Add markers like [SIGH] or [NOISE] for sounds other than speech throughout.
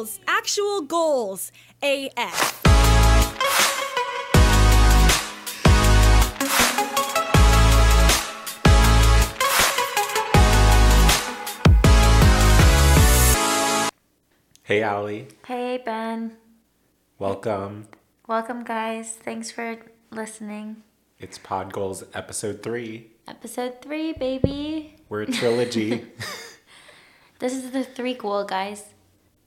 goals, actual goals. AF. Hey, Allie. Hey, Ben. Welcome. Welcome, guys. Thanks for listening. It's Pod Goals Episode 3. Episode three, baby. We're a trilogy. [LAUGHS] This is the threequel, guys.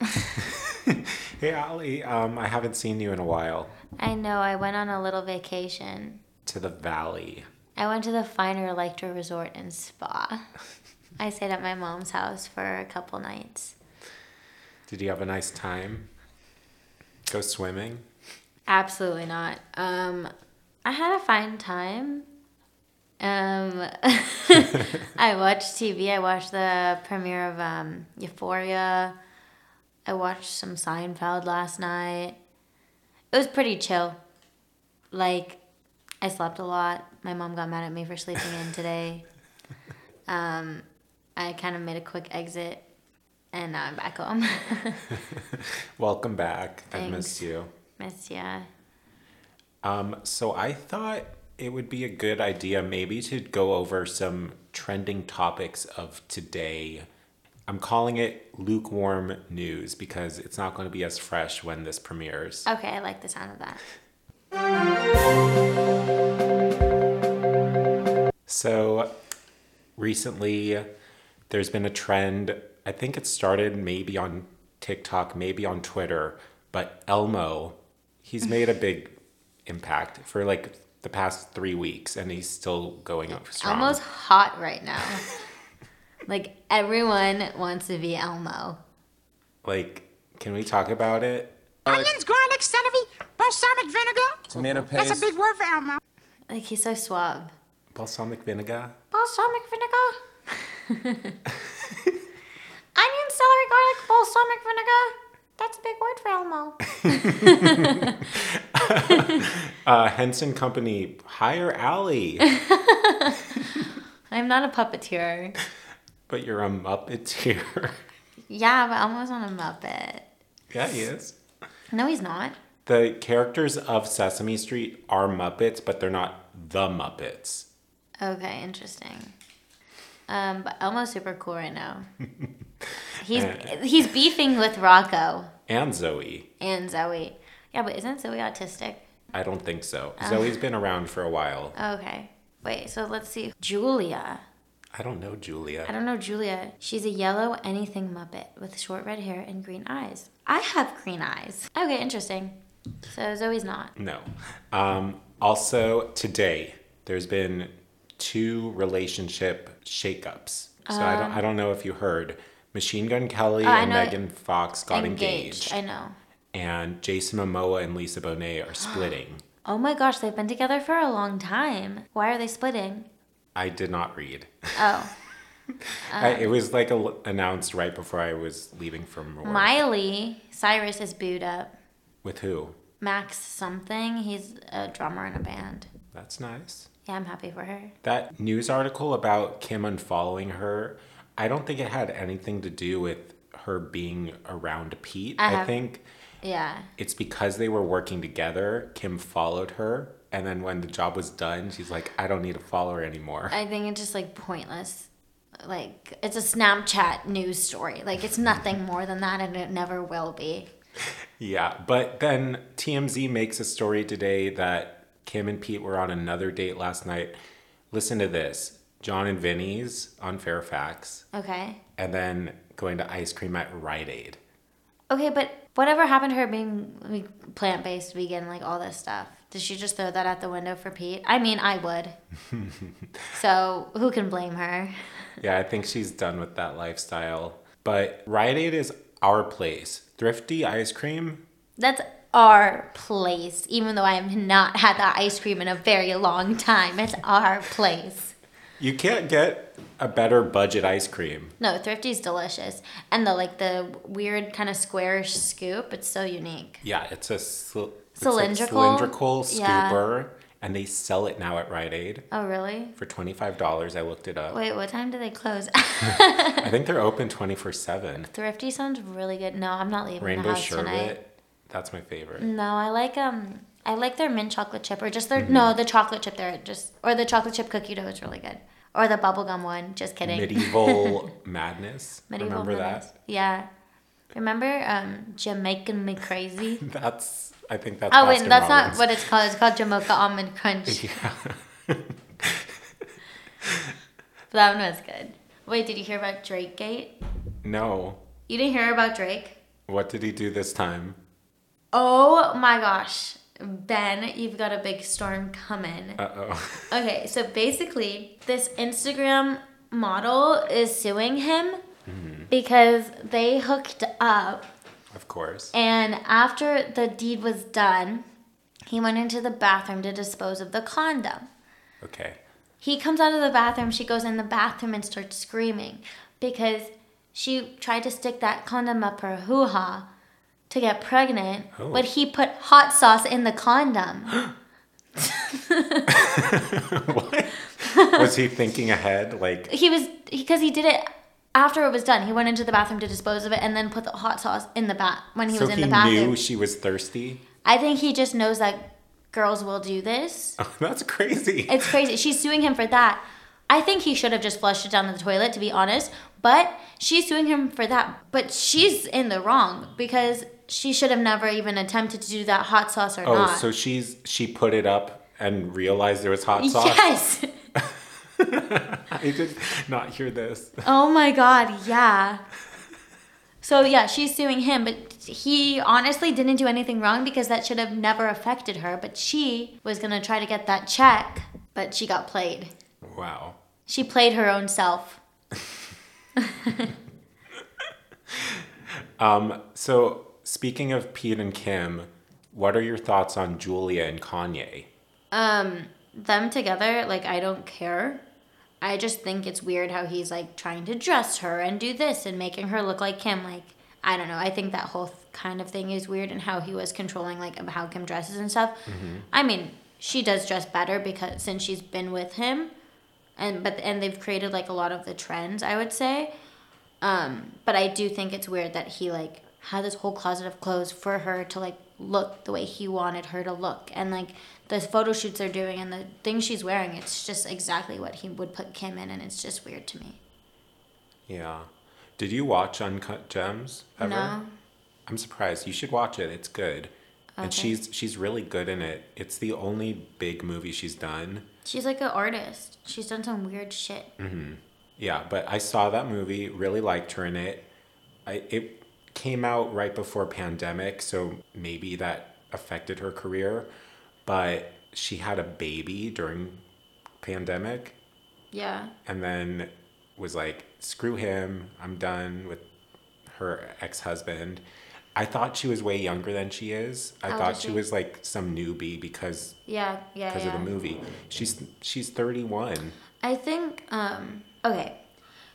[LAUGHS] hey, Allie. Um, I haven't seen you in a while. I know I went on a little vacation. To the valley. I went to the Finer Electro Resort and Spa. I stayed at my mom's house for a couple nights. Did you have a nice time? Go swimming? Absolutely not. Um, I had a fine time. Um, [LAUGHS] I watched TV. I watched the premiere of um, Euphoria. I watched some Seinfeld last night. It was pretty chill. Like, I slept a lot. My mom got mad at me for sleeping in today. [LAUGHS] Um, I kind of made a quick exit, and now I'm back home. [LAUGHS] Welcome back. I missed you. Miss ya. Um, so I thought it would be a good idea maybe to go over some trending topics of today. I'm calling it lukewarm news because it's not going to be as fresh when this premieres. Okay, I like the sound of that. So recently, there's been a trend. I think it started maybe on TikTok, maybe on Twitter, but Elmo, he's made a big impact for like the past three weeks, and he's still going up strong. Elmo's hot right now. [LAUGHS] like everyone wants to be Elmo. Like, can we talk about it? Onions, garlic, celery, balsamic vinegar. Tomato paste. That's a big word for Elmo. Like he's so suave. Balsamic vinegar? Balsamic vinegar. [LAUGHS] Onion, celery, garlic, balsamic vinegar. That's a big word for Elmo. [LAUGHS] Uh, Henson Company, hire Allie, [LAUGHS] I'm not a puppeteer. But you're a Muppeteer. [LAUGHS] Yeah, but Elmo's not a Muppet. yeah, he is. No, he's not. The characters of Sesame Street are Muppets, but they're not the Muppets. Okay, interesting. Um, but Elmo's super cool right now. [LAUGHS] He's he's beefing with Rocco And Zoe. and Zoe. Yeah, but isn't Zoe autistic? I don't think so. Zoe's been around for a while. Okay. Wait, so let's see. Julia. I don't know Julia. I don't know Julia. She's a yellow anything Muppet with short red hair and green eyes. I have green eyes. Okay, interesting. So Zoe's not. No. Um, also, today there's been two relationship shakeups. So I don't. I don't know if you heard. Machine Gun Kelly Oh, and Megan Fox got engaged, I know. and Jason Momoa and Lisa Bonet are [GASPS] splitting. Oh my gosh, they've been together for a long time. Why are they splitting? I did not read. Oh, [LAUGHS] I, it was like a, announced right before I was leaving from work. Miley Cyrus is booed up. With who? Max something. He's a drummer in a band. That's nice. Yeah, I'm happy for her. That news article about Kim unfollowing her, I don't think it had anything to do with her being around Pete. I I, have- think Yeah. it's because they were working together. Kim followed her, and then when the job was done, she's like, I don't need a follower anymore. I think it's just like pointless. Like it's a Snapchat news story. Like it's nothing [LAUGHS] more than that, and it never will be. Yeah, but then TMZ makes a story today that Kim and Pete were on another date last night. Listen to this Jon and Vinny's on Fairfax, Okay. and then going to ice cream at Rite Aid. Okay, but whatever happened to her being plant based, vegan, like all this stuff? Did she just throw that out the window for Pete? I mean, I would. [LAUGHS] so who can blame her? [LAUGHS] Yeah, I think she's done with that lifestyle. But Rite Aid is our place. Thrifty ice cream, That's our place, even though I have not had that ice cream in a very long time. It's our place. you can't get a better budget ice cream. No, Thrifty's delicious. And the like the weird kind of squarish scoop, it's so unique. Yeah, it's a, cyl- it's a Cylindrical? cylindrical Yeah. scooper, and they sell it now at Rite Aid Oh, really? for $25. I looked it up. Wait, what time do they close? [LAUGHS] I think they're open 24 7. Thrifty sounds really good. No, I'm not leaving Rainbow the house sherbet, tonight. that's my favorite. No, I like um I like their mint chocolate chip or just their Mm-hmm. no, the chocolate chip there just or the chocolate chip cookie dough is really good. Or the bubblegum one, just kidding. Medieval [LAUGHS] Madness. Medieval Remember Madness. that? Yeah. Remember um Jamaican Me Crazy? [LAUGHS] That's, I think that's. Oh wait, Baskin that's not what it's called. It's called Jamaica Almond Crunch. [LAUGHS] Yeah. [LAUGHS] that one was good. Wait, did you hear about Drake Gate? No. You didn't hear about Drake? What did he do this time? Oh my gosh. Ben, you've got a big storm coming. Uh oh. [LAUGHS] Okay, so basically, this Instagram model is suing him because they hooked up, of course. and after the deed was done, he went into the bathroom to dispose of the condom. Okay. He comes out of the bathroom, she goes in the bathroom and starts screaming because she tried to stick that condom up her hoo ha to get pregnant, Oh. but he put hot sauce in the condom. [GASPS] [LAUGHS] [LAUGHS] what? Was he thinking ahead? Like, he was because he did it after it was done. He went into the bathroom to dispose of it and then put the hot sauce in the bath when he so was in he the bathroom. He knew she was thirsty? I think he just knows that girls will do this. Oh, [LAUGHS] that's crazy. It's crazy. She's suing him for that. I think he should have just flushed it down the toilet, to be honest. But she's suing him for that. But she's in the wrong because she should have never even attempted to do that hot sauce or oh, not. so she's she put it up and realized there was hot [LAUGHS] sauce? yes. [LAUGHS] I did not hear this. Oh my god, yeah. So yeah, she's suing him, but he honestly didn't do anything wrong because that should have never affected her. But she was gonna try to get that check, but she got played. Wow. She played her own self. [LAUGHS] Um, so speaking of Pete and Kim, what are your thoughts on Julia and Kanye? Um, them together, like I don't care. I just think it's weird how he's like trying to dress her and do this and making her look like Kim. Like I don't know. I think that whole th- kind of thing is weird and how he was controlling like how Kim dresses and stuff. I mean, she does dress better because since she's been with him, and but and they've created like a lot of the trends. I would say. Um, but I do think it's weird that he like had this whole closet of clothes for her to like look the way he wanted her to look, and like the photo shoots they're doing and the things she's wearing, it's just exactly what he would put Kim in, and it's just weird to me. Yeah. Did you watch Uncut Gems ever? No. I'm surprised. You should watch it. It's good. Okay. And she's she's really good in it. It's the only big movie she's done. She's like an artist. She's done some weird shit. Mm-hmm. Yeah, but I saw that movie, really liked her in it. I it came out right before pandemic, so maybe that affected her career, but she had a baby during pandemic Yeah. and then was like, screw him, I'm done with her ex husband. I thought she was way younger than she is. I How thought she she? was like some newbie because Yeah. Yeah. because yeah. of the movie. She's she's 31. I think, um, okay,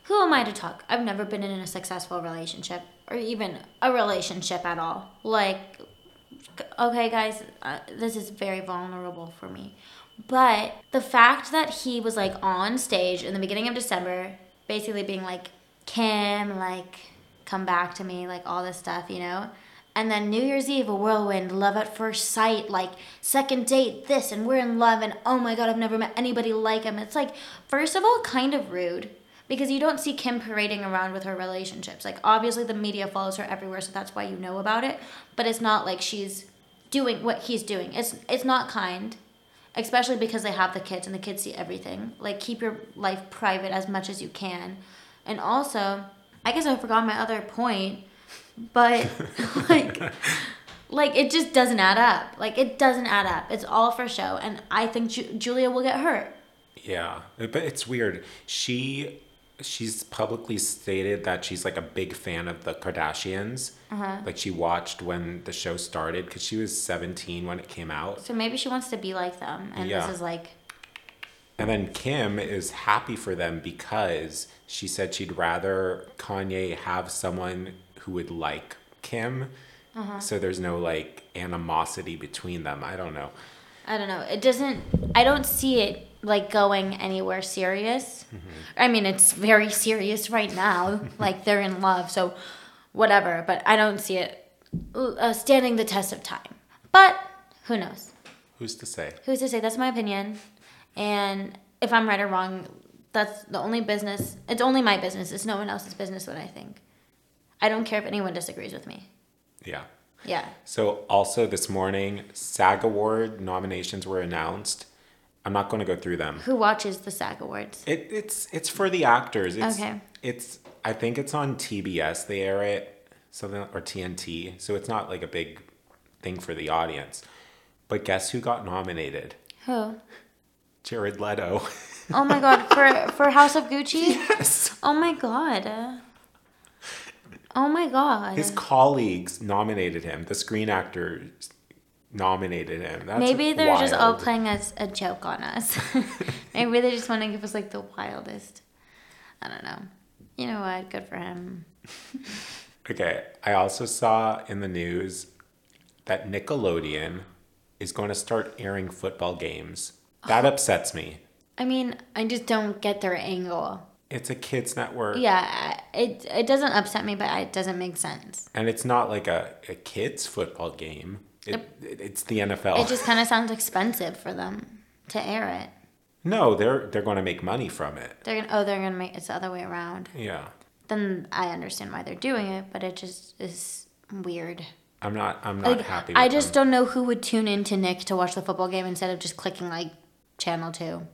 who am I to talk? I've never been in a successful relationship or even a relationship at all. Like, okay, guys, uh, this is very vulnerable for me. But the fact that he was like on stage in the beginning of December, basically being like, Kim, like, come back to me, like all this stuff, you know? And then New Year's Eve, a whirlwind, love at first sight, like second date, this, and we're in love, and oh my god, I've never met anybody like him. It's like, first of all, kind of rude because you don't see Kim parading around with her relationships. Like, obviously, the media follows her everywhere, so that's why you know about it. But it's not like she's doing what he's doing. It's it's not kind, especially because they have the kids and the kids see everything. Like, keep your life private as much as you can. And also, I guess I forgot my other point, but [LAUGHS] like like it just doesn't add up. Like it doesn't add up. It's all for show and I think Ju- Julia will get hurt. Yeah, but it's weird. She she's publicly stated that she's like a big fan of the Kardashians. Uh-huh. Like she watched when the show started because she was 17 when it came out. So maybe she wants to be like them and Yeah. this is like And then Kim is happy for them because she said she'd rather Kanye have someone who would like Kim. Uh-huh. So there's no like animosity between them. I don't know. I don't know. It doesn't. I don't see it like going anywhere serious. I mean, it's very serious right now. [LAUGHS] like they're in love, so whatever. But I don't see it uh, standing the test of time. But who knows? Who's to say? Who's to say? That's my opinion. And if I'm right or wrong, that's the only business. It's only my business. It's no one else's business what I think. I don't care if anyone disagrees with me. Yeah. Yeah. So also this morning, SAG Award nominations were announced. I'm not going to go through them. Who watches the SAG Awards? It, it's it's for the actors. It's, Okay. It's I think it's on TBS. They air it something or TNT. So it's not like a big thing for the audience. But guess who got nominated? Who? Jared Leto. [LAUGHS] Oh my god, for for House of Gucci? yes. Oh my god. Oh my god. His colleagues nominated him. The Screen Actors nominated him. That's Maybe they're just all playing as a joke on us. [LAUGHS] Maybe they just want to give us like the wildest. I don't know. You know what? Good for him. [LAUGHS] Okay, I also saw in the news that Nickelodeon is going to start airing football games. That oh. upsets me. I mean, I just don't get their angle. It's a kids network. Yeah, it it doesn't upset me, but it doesn't make sense. And it's not like a, a kids football game. It, it- it's the NFL. It just kind of sounds expensive for them to air it. no, they're they're going to make money from it. They're gonna oh they're gonna make it's the other way around. Yeah. Then I understand why they're doing it, but it just is weird. I'm not I'm not Like, happy with I just them. don't know who would tune in to Nick to watch the football game instead of just clicking like channel two,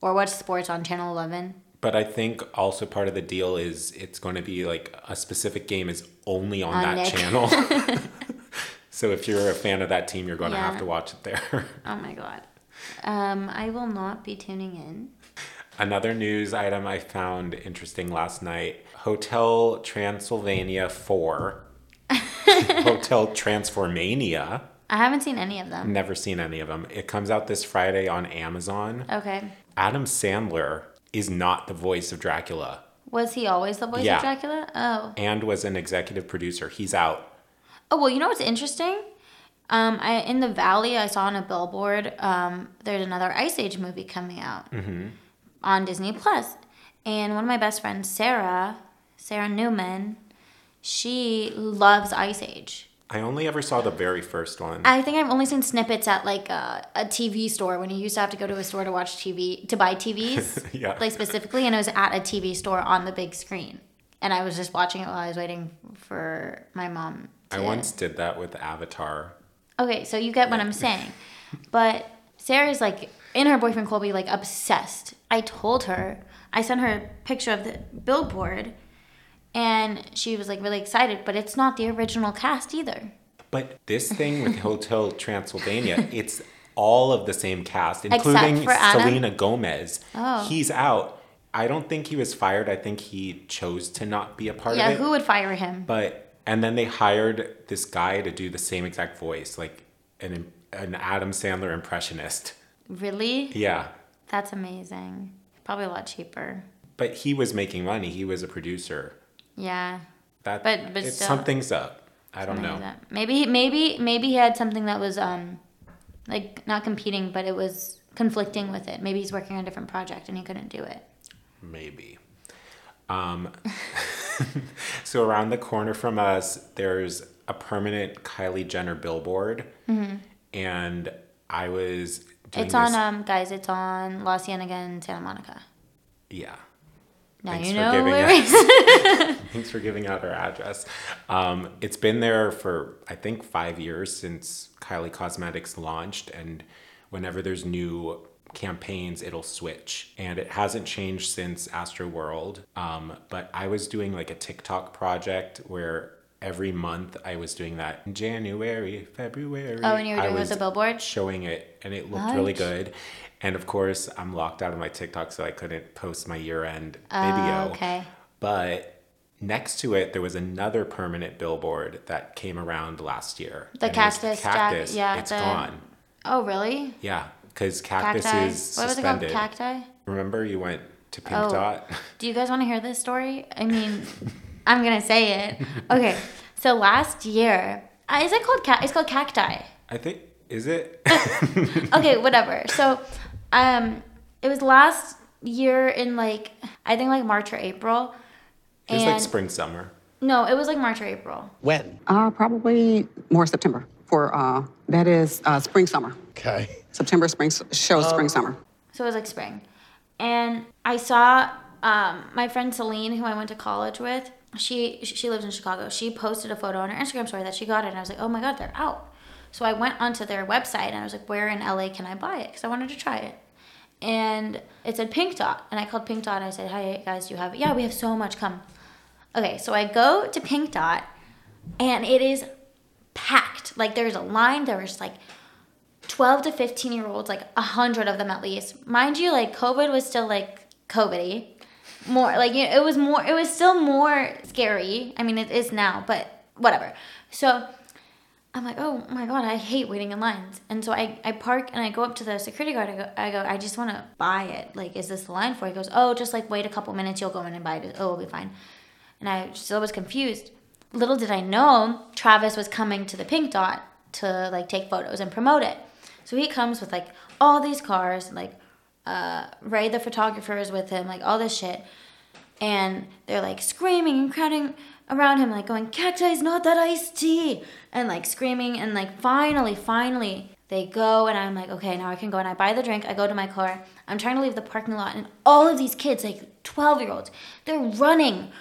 or watch sports on channel eleven. But I think also part of the deal is it's going to be like a specific game is only on, On that Nick. channel. [LAUGHS] [LAUGHS] so if you're a fan of that team, you're going to have to watch it there. [LAUGHS] Oh my god. Um, I will not be tuning in. Another news item I found interesting last night Hotel Transylvania 4, [LAUGHS] Hotel Transformania. I haven't seen any of them. Never seen any of them. It comes out this Friday on Amazon. Okay. Adam Sandler is not the voice of Dracula Was he always the voice Yeah. of Dracula? Oh. and was an executive producer. He's out. Oh well, you know what's interesting? Um, I in the Valley, I saw on a billboard. Um, there's another Ice Age movie coming out on Disney Plus, and one of my best friends, Sarah, Sarah Newman, she loves Ice Age. I only ever saw the very first one. I think I've only seen snippets at like a, a TV store when you used to have to go to a store to watch TV to buy TVs, [LAUGHS] Yeah. like specifically, and it was at a TV store on the big screen, and I was just watching it while I was waiting for my mom. I once did that with Avatar. Okay, so you get what I'm [LAUGHS] saying. But Sarah's like in her boyfriend Colby like obsessed. I told her, I sent her a picture of the billboard and she was like really excited, but it's not the original cast either. But this thing with [LAUGHS] Hotel Transylvania, it's all of the same cast, including for Adam? Selena Gomez. Oh. He's out. I don't think he was fired. I think he chose to not be a part Yeah, of it. Yeah, who would fire him? But and then they hired this guy to do the same exact voice, like an an Adam Sandler impressionist. Really? Yeah. That's amazing. Probably a lot cheaper. But he was making money. He was a producer. Yeah. That But- but still- something's up. I don't know. Maybe maybe maybe he had something that was um like not competing, but it was conflicting with it. Maybe he's working on a different project and he couldn't do it. Maybe. Um, [LAUGHS] [LAUGHS] so around the corner from us, there's a permanent Kylie Jenner billboard, and I was. Mm-hmm. It's on this- um guys, it's on La Cienega and Santa Monica. yeah. Now Thanks you for know giving where it's [LAUGHS] Thanks for giving out our address. Um, it's been there for I think five years since Kylie Cosmetics launched, and whenever there's new campaigns, it'll switch, and it hasn't changed since Astroworld. Um, but I was doing like a TikTok project where every month I was doing that in January, February. Oh, and you were doing with the billboard? showing it, and it looked really good. And of course, I'm locked out of my TikTok, so I couldn't post my year-end Oh, video. okay. But next to it, there was another permanent billboard that came around last year. The was cactus jack- cactus. yeah, it's the- gone. Oh really? Yeah, because cactus Cacti. is What was it suspended. called? Cacti? Remember, you went to Pink Oh. Dot. Do you guys want to hear this story? I mean, I'm gonna say it. [LAUGHS] Okay, so last year, uh, is it called cat? It's called cacti. I think Is it? [LAUGHS] okay, whatever. So, um, it was last year in like I think like March or April. It was and like spring, summer. no, it was like March or April. When? Uh, probably more September for uh, that is uh, spring summer. Okay. September spring show, shows spring summer. So it was like spring. And I saw um, my friend Celine, who I went to college with, she she lives in Chicago. She posted a photo on her Instagram story that she got it. And I was like, oh my God, they're out. So I went onto their website and I was like, where in LA can I buy it? Because I wanted to try it. And it said Pink Dot. And I called Pink Dot and I said, hi guys, do you have it? Yeah, we have so much. Come. Okay, so I go to Pink Dot and it is packed. Like there's a line. There was like 12 to 15 year olds, like a hundred of them at least. Mind you, like COVID was still like COVID more like you know, it was more it was still more scary. I mean it is now, but whatever. So I'm like, oh my god, I hate waiting in lines. And so I, I park and I go up to the security guard. I go, I go, I just want to buy it. Like, is this the line for? He goes, oh, just like wait a couple minutes, you'll go in and buy it. Oh, it'll be fine. And I still was confused. Little did I know, Travis was coming to the Pink Dot to like take photos and promote it. So he comes with like all these cars, like uh, Ray the photographer is with him, like all this shit. And they're like screaming and crowding around him, like going, Cacti is not that iced tea. And like screaming. And like finally, finally, they go. And I'm like, okay, now I can go. And I buy the drink. I go to my car. I'm trying to leave the parking lot. And all of these kids, like 12 year olds, they're running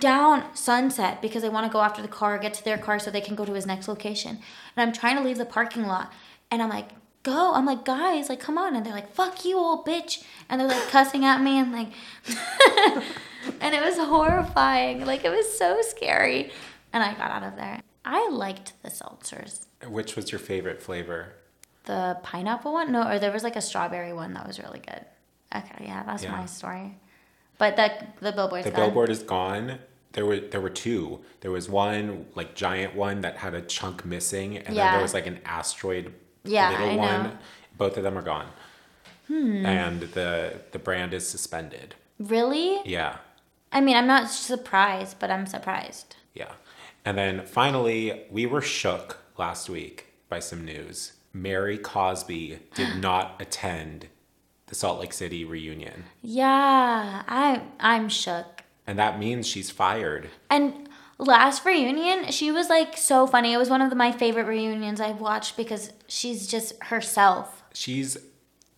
down Sunset because they want to go after the car, get to their car so they can go to his next location. And I'm trying to leave the parking lot. And I'm like, go. I'm like, guys, like, come on. And they're like, fuck you, old bitch. And they're like cussing at me and like, [LAUGHS] and it was horrifying. Like, it was so scary. And I got out of there. I liked the seltzers. Which was your favorite flavor? The pineapple one? No, or there was like a strawberry one that was really good. Okay, yeah, that's Yeah. my story. But the the billboard's The gone. billboard is gone. There were there were two. There was one like giant one that had a chunk missing, and then there was like an asteroid Yeah, little I one. know. Hmm. Both of them are gone. And the the brand is suspended. Really? Yeah. I mean, I'm not surprised, but I'm surprised. Yeah. And then finally, we were shook last week by some news. Mary Cosby did [GASPS] not attend the Salt Lake City reunion. Yeah, I I'm shook. And that means she's fired. And last reunion, she was like so funny. It was one of the, my favorite reunions I've watched because she's just herself. She's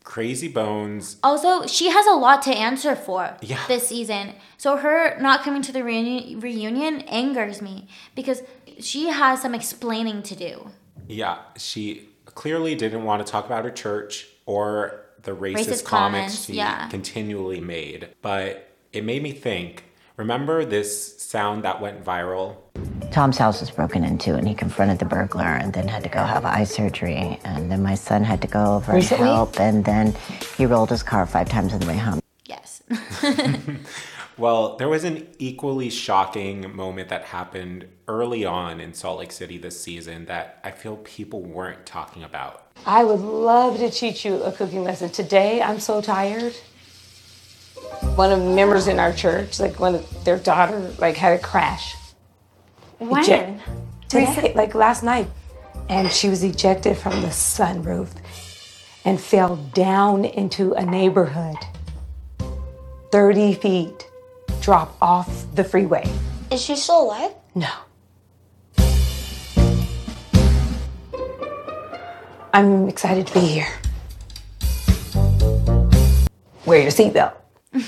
crazy bones. Also, she has a lot to answer for Yeah. this season. So her not coming to the reunion, reunion angers me because she has some explaining to do. Yeah, she clearly didn't want to talk about her church or the racist, Racist comments comments, she yeah. continually made. But it made me think remember this sound that went viral? Tom's house was broken into and he confronted the burglar and then had to go have eye surgery. And then my son had to go over Recently? and help. And then he rolled his car five times on the way home. Yes. [LAUGHS] [LAUGHS] Well, there was an equally shocking moment that happened early on in Salt Lake City this season that I feel people weren't talking about. I would love to teach you a cooking lesson. Today, I'm so tired. One of the members in our church, like one of their daughter, like had a crash. when? Eject- Today, like last night. And she was ejected from the sunroof and fell down into a neighborhood. 30 feet, drop off the freeway. Is she still alive? No. I'm excited to be here. Wear your seatbelt. [LAUGHS]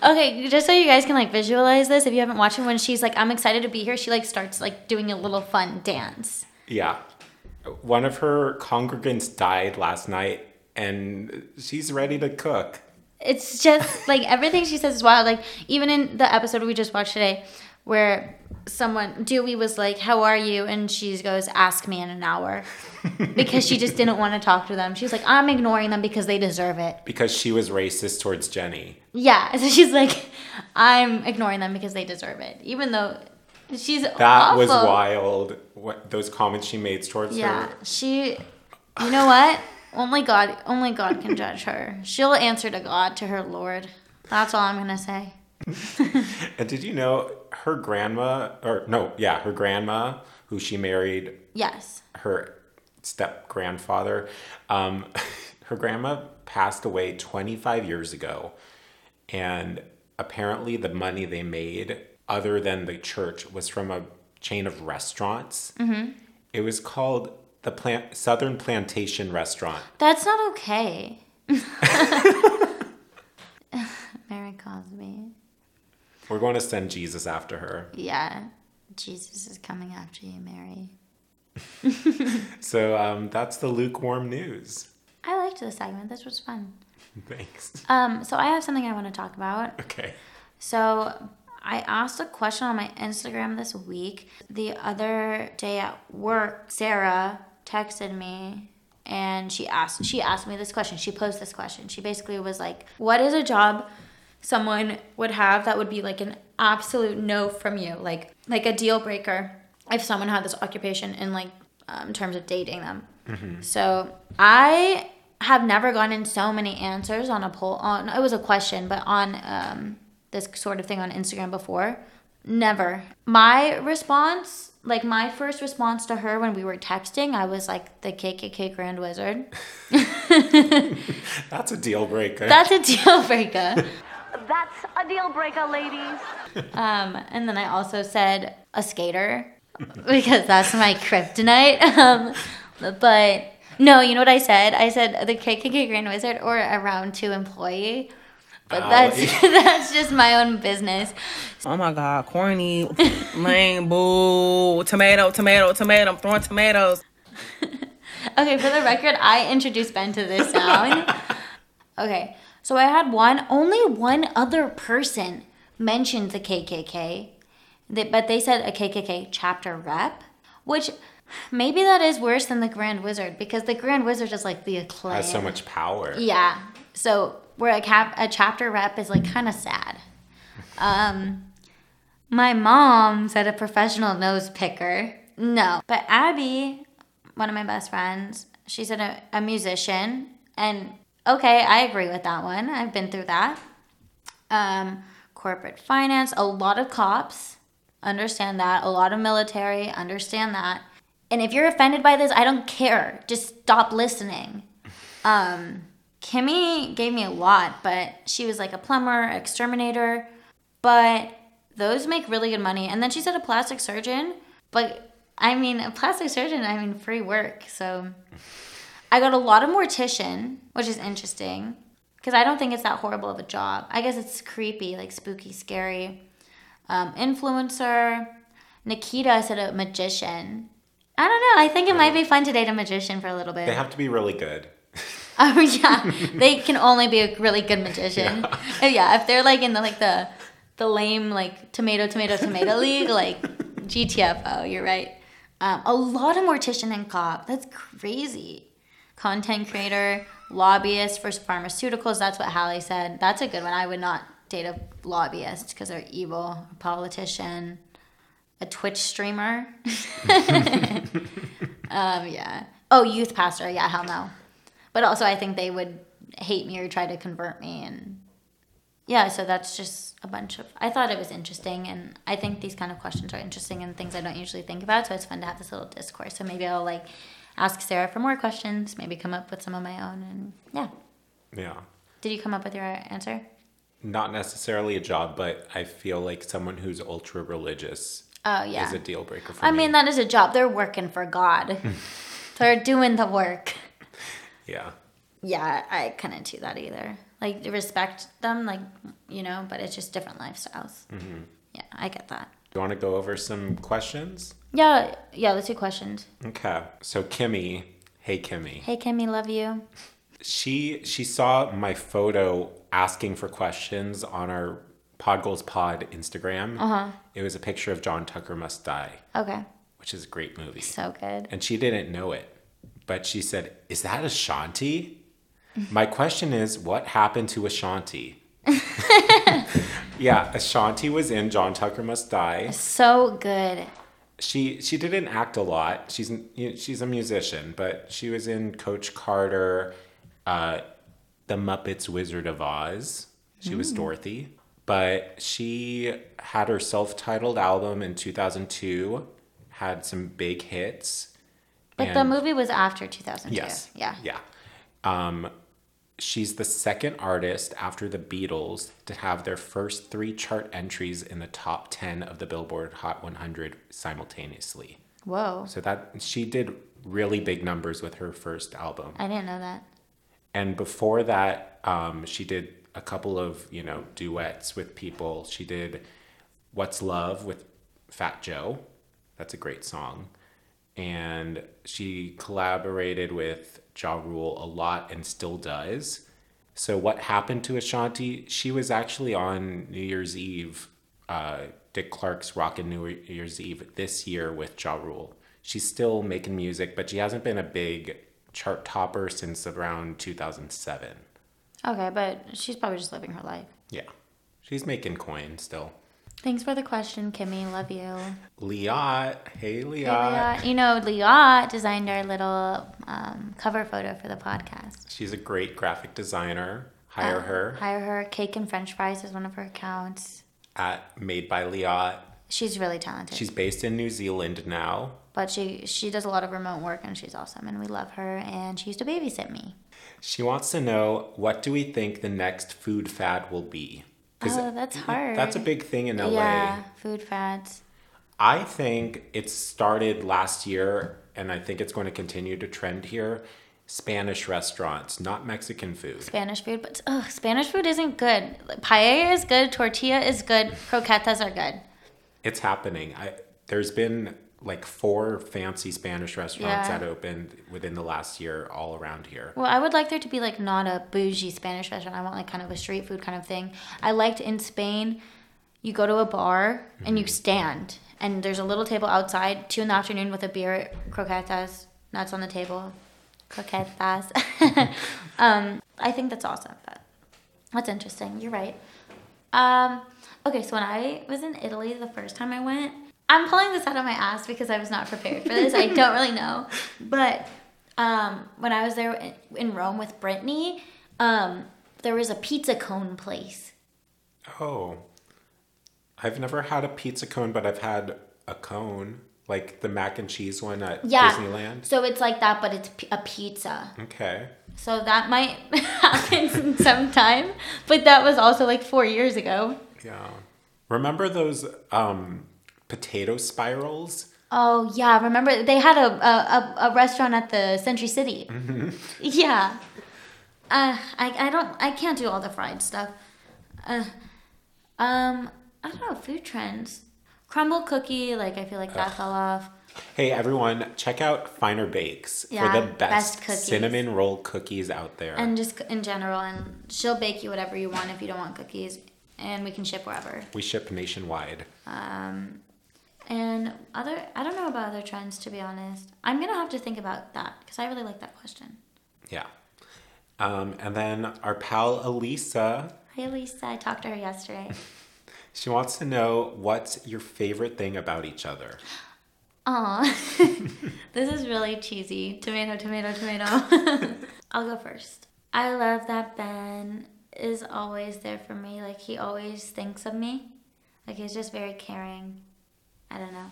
Okay, just so you guys can like visualize this, if you haven't watched it, when she's like, "I'm excited to be here," she like starts like doing a little fun dance. Yeah. One of her congregants died last night and she's ready to cook. It's just like everything she says is wild. Like even in the episode we just watched today, where someone Dewey was like, "How are you?" and she goes, "Ask me in an hour," [LAUGHS] because she just didn't want to talk to them. She's like, "I'm ignoring them because they deserve it." Because she was racist towards Jenny. Yeah, [LAUGHS] so she's like, "I'm ignoring them because they deserve it," even though she's That awful. was wild. What those comments she made towards Yeah, her. Yeah, she. You know what? Only God, only God can [LAUGHS] judge her. She'll answer to God, to her Lord. That's all I'm gonna say. And did you know her grandma or no, yeah, her grandma who she married Yes. her step grandfather. Um, [LAUGHS] her grandma passed away 25 years ago, and apparently the money they made, other than the church, was from a chain of restaurants. Mm-hmm. It was called the Plant Southern Plantation Restaurant. That's not okay. [LAUGHS] Mary Cosby. We're going to send Jesus after her. Yeah. Jesus is coming after you, Mary. [LAUGHS] So um, that's the lukewarm news. I liked this segment. This was fun. [LAUGHS] Thanks. Um, so I have something I want to talk about. Okay. So I asked a question on my Instagram this week. The other day at work, Sarah texted me and she asked she asked me this question. She posed this question. She basically was like, "What is a job someone would have that would be like an absolute no from you, like like a deal breaker if someone had this occupation in like um, terms of dating them?" So I have never gotten so many answers on a poll. On it was a question, but on um, this sort of thing on Instagram before. Never. My response, like my first response to her when we were texting, I was like the KKK Grand Wizard. [LAUGHS] That's a deal breaker. That's a deal breaker. [LAUGHS] That's a deal breaker, ladies. [LAUGHS] Um, and then I also said a skater because that's my kryptonite. [LAUGHS] Um, but no, you know what I said? I said the KKK Grand Wizard or a round two employee. But that's [LAUGHS] that's just my own business. Oh my god, corny, lame, boo, tomato, tomato, tomato. I'm throwing tomatoes. Okay, for the record, I introduced Ben to this sound. Okay, so I had one, only one other person mentioned the KKK, but they said a KKK chapter rep, which maybe that is worse than the Grand Wizard because the Grand Wizard is like the acclaim. Has so much power. Yeah. So where a cap a chapter rep is like kind of sad. Um, my mom said a professional nose picker. No, but Abby, one of my best friends, she said a, a musician, and okay, I agree with that one. I've been through that. Um, corporate finance, a lot of cops, understand that. A lot of military, understand that. And if you're offended by this, I don't care. Just stop listening. Um, Kimmy gave me a lot, but she was like a plumber, exterminator, but those make really good money. And then she said a plastic surgeon, but I mean, a plastic surgeon, I mean, free work. So I got a lot of mortician, which is interesting because I don't think it's that horrible of a job. I guess it's creepy, like spooky, scary. Um, influencer, Nikita said a magician. I don't know. I think it might be fun to date a magician for a little bit. They have to be really good. [LAUGHS] Oh yeah, [LAUGHS] they can only be a really good magician. Yeah. [LAUGHS] yeah, if they're like in the like the the lame like tomato tomato tomato league, like GTFO, you're right. Um, a lot of mortician and cop. That's crazy. Content creator, lobbyist for pharmaceuticals. That's what Hallie said. That's a good one. I would not date a lobbyist because they're evil. A politician, a Twitch streamer. [LAUGHS] um, yeah. Oh, youth pastor. Yeah, hell no. But also, I think they would hate me or try to convert me. And yeah, so that's just a bunch of. I thought it was interesting. And I think these kind of questions are interesting and things I don't usually think about. So it's fun to have this little discourse. So maybe I'll like ask Sarah for more questions, maybe come up with some of my own. And yeah. Yeah. Did you come up with your answer? Not necessarily a job, but I feel like someone who's ultra religious Oh, yeah. is a deal breaker for me. I me. mean, that is a job. They're working for God, [LAUGHS] they're doing the work. yeah. Yeah, I couldn't do that either. Like, respect them, like, you know, but it's just different lifestyles. Mm-hmm. Yeah, I get that. Do you want to go over some questions? Yeah, yeah, let's do questions. Okay. So Kimmy, hey Kimmy. Hey, Kimmy, love you. She she saw my photo asking for questions on our Pod Goals Pod Instagram. Uh-huh. It was a picture of John Tucker Must Die, Okay, which is a great movie. so good. And she didn't know it. But she said, Is that Ashanti? My question is, what happened to Ashanti? [LAUGHS] [LAUGHS] yeah, Ashanti was in John Tucker Must Die. So good. She she didn't act a lot. She's you know, she's a musician, but she was in Coach Carter, uh, The Muppets Wizard of Oz. She was Dorothy. But she had her self-titled album in 2002, had some big hits, But the movie was after 2002. Yes. Yeah. Yeah. Um, she's the second artist after the Beatles to have their first three chart entries in the top 10 of the Billboard Hot 100 simultaneously. Whoa. So that she did really big numbers with her first album. I didn't know that. And before that, um, she did a couple of, you know, duets with people. She did What's Love with Fat Joe. That's a great song. And she collaborated with Ja Rule a lot and still does. So what happened to Ashanti? She was actually on New Year's Eve, uh, Dick Clark's Rockin' New Year's Eve this year with Ja Rule. She's still making music, but she hasn't been a big chart topper since around 2007. Okay, but she's probably just living her life. Yeah. She's making coin still. Thanks for the question, Kimmy. Love you. Liat. Hey, Liat. Hey, Liat. You know, Liat designed our little um, cover photo for the podcast. She's a great graphic designer. Hire her Hire her. Cake and French fries is one of her accounts. at Made by Liat. She's really talented. She's based in New Zealand now. but she she does a lot of remote work and she's awesome and we love her and she used to babysit me. She wants to know what do we think the next food fad will be? Oh, that's hard. That's a big thing in LA. Yeah, food fads. I think it started last year and I think it's going to continue to trend here. Spanish restaurants, not Mexican food. Spanish food, but ugh, Spanish food isn't good. Paella is good, tortilla is good, croquetas are good. It's happening. I there's been like four fancy Spanish restaurants Yeah. that opened within the last year all around here. Well, I would like there to be like not a bougie Spanish restaurant. I want like kind of a street food kind of thing. I liked in Spain, you go to a bar and you stand, and there's a little table outside, two in the afternoon with a beer, croquetas, nuts on the table, croquetas. [LAUGHS] um, I think that's awesome. But that's interesting. You're right. Um, okay, so when I was in Italy the first time I went, I'm pulling this out of my ass because I was not prepared for this. I don't really know, [LAUGHS] but um, when I was there in- Rome with Brittany, um, there was a pizza cone place. Oh. I've never had a pizza cone, but I've had a cone, like the mac and cheese one at Yeah. Disneyland. So it's like that, but it's a pizza. Okay. So that might [LAUGHS] happen sometime, but that was also like four years ago. Yeah. Remember those um potato spirals? Oh yeah, remember they had a a, a, restaurant at the Century City. [LAUGHS] Yeah. Uh, I I don't I can't do all the fried stuff. Uh, um, I don't know food trends. Crumbl cookie, like I feel like that fell off. Hey everyone, check out Finer Bakes Yeah, for the best best, cinnamon roll cookies out there. And just in general, and she'll bake you whatever you want if you don't want cookies, and we can ship wherever. we ship nationwide. Um, and other, I don't know about other trends to be honest. I'm gonna have to think about that because I really like that question. Yeah. Um, and then our pal Elisa, Hey Lisa, I talked to her yesterday. [LAUGHS] she wants to know what's your favorite thing about each other. Aw, [LAUGHS] this is really cheesy. Tomato, tomato, tomato. [LAUGHS] I'll go first. I love that Ben is always there for me. Like he always thinks of me. Like he's just very caring. I don't know.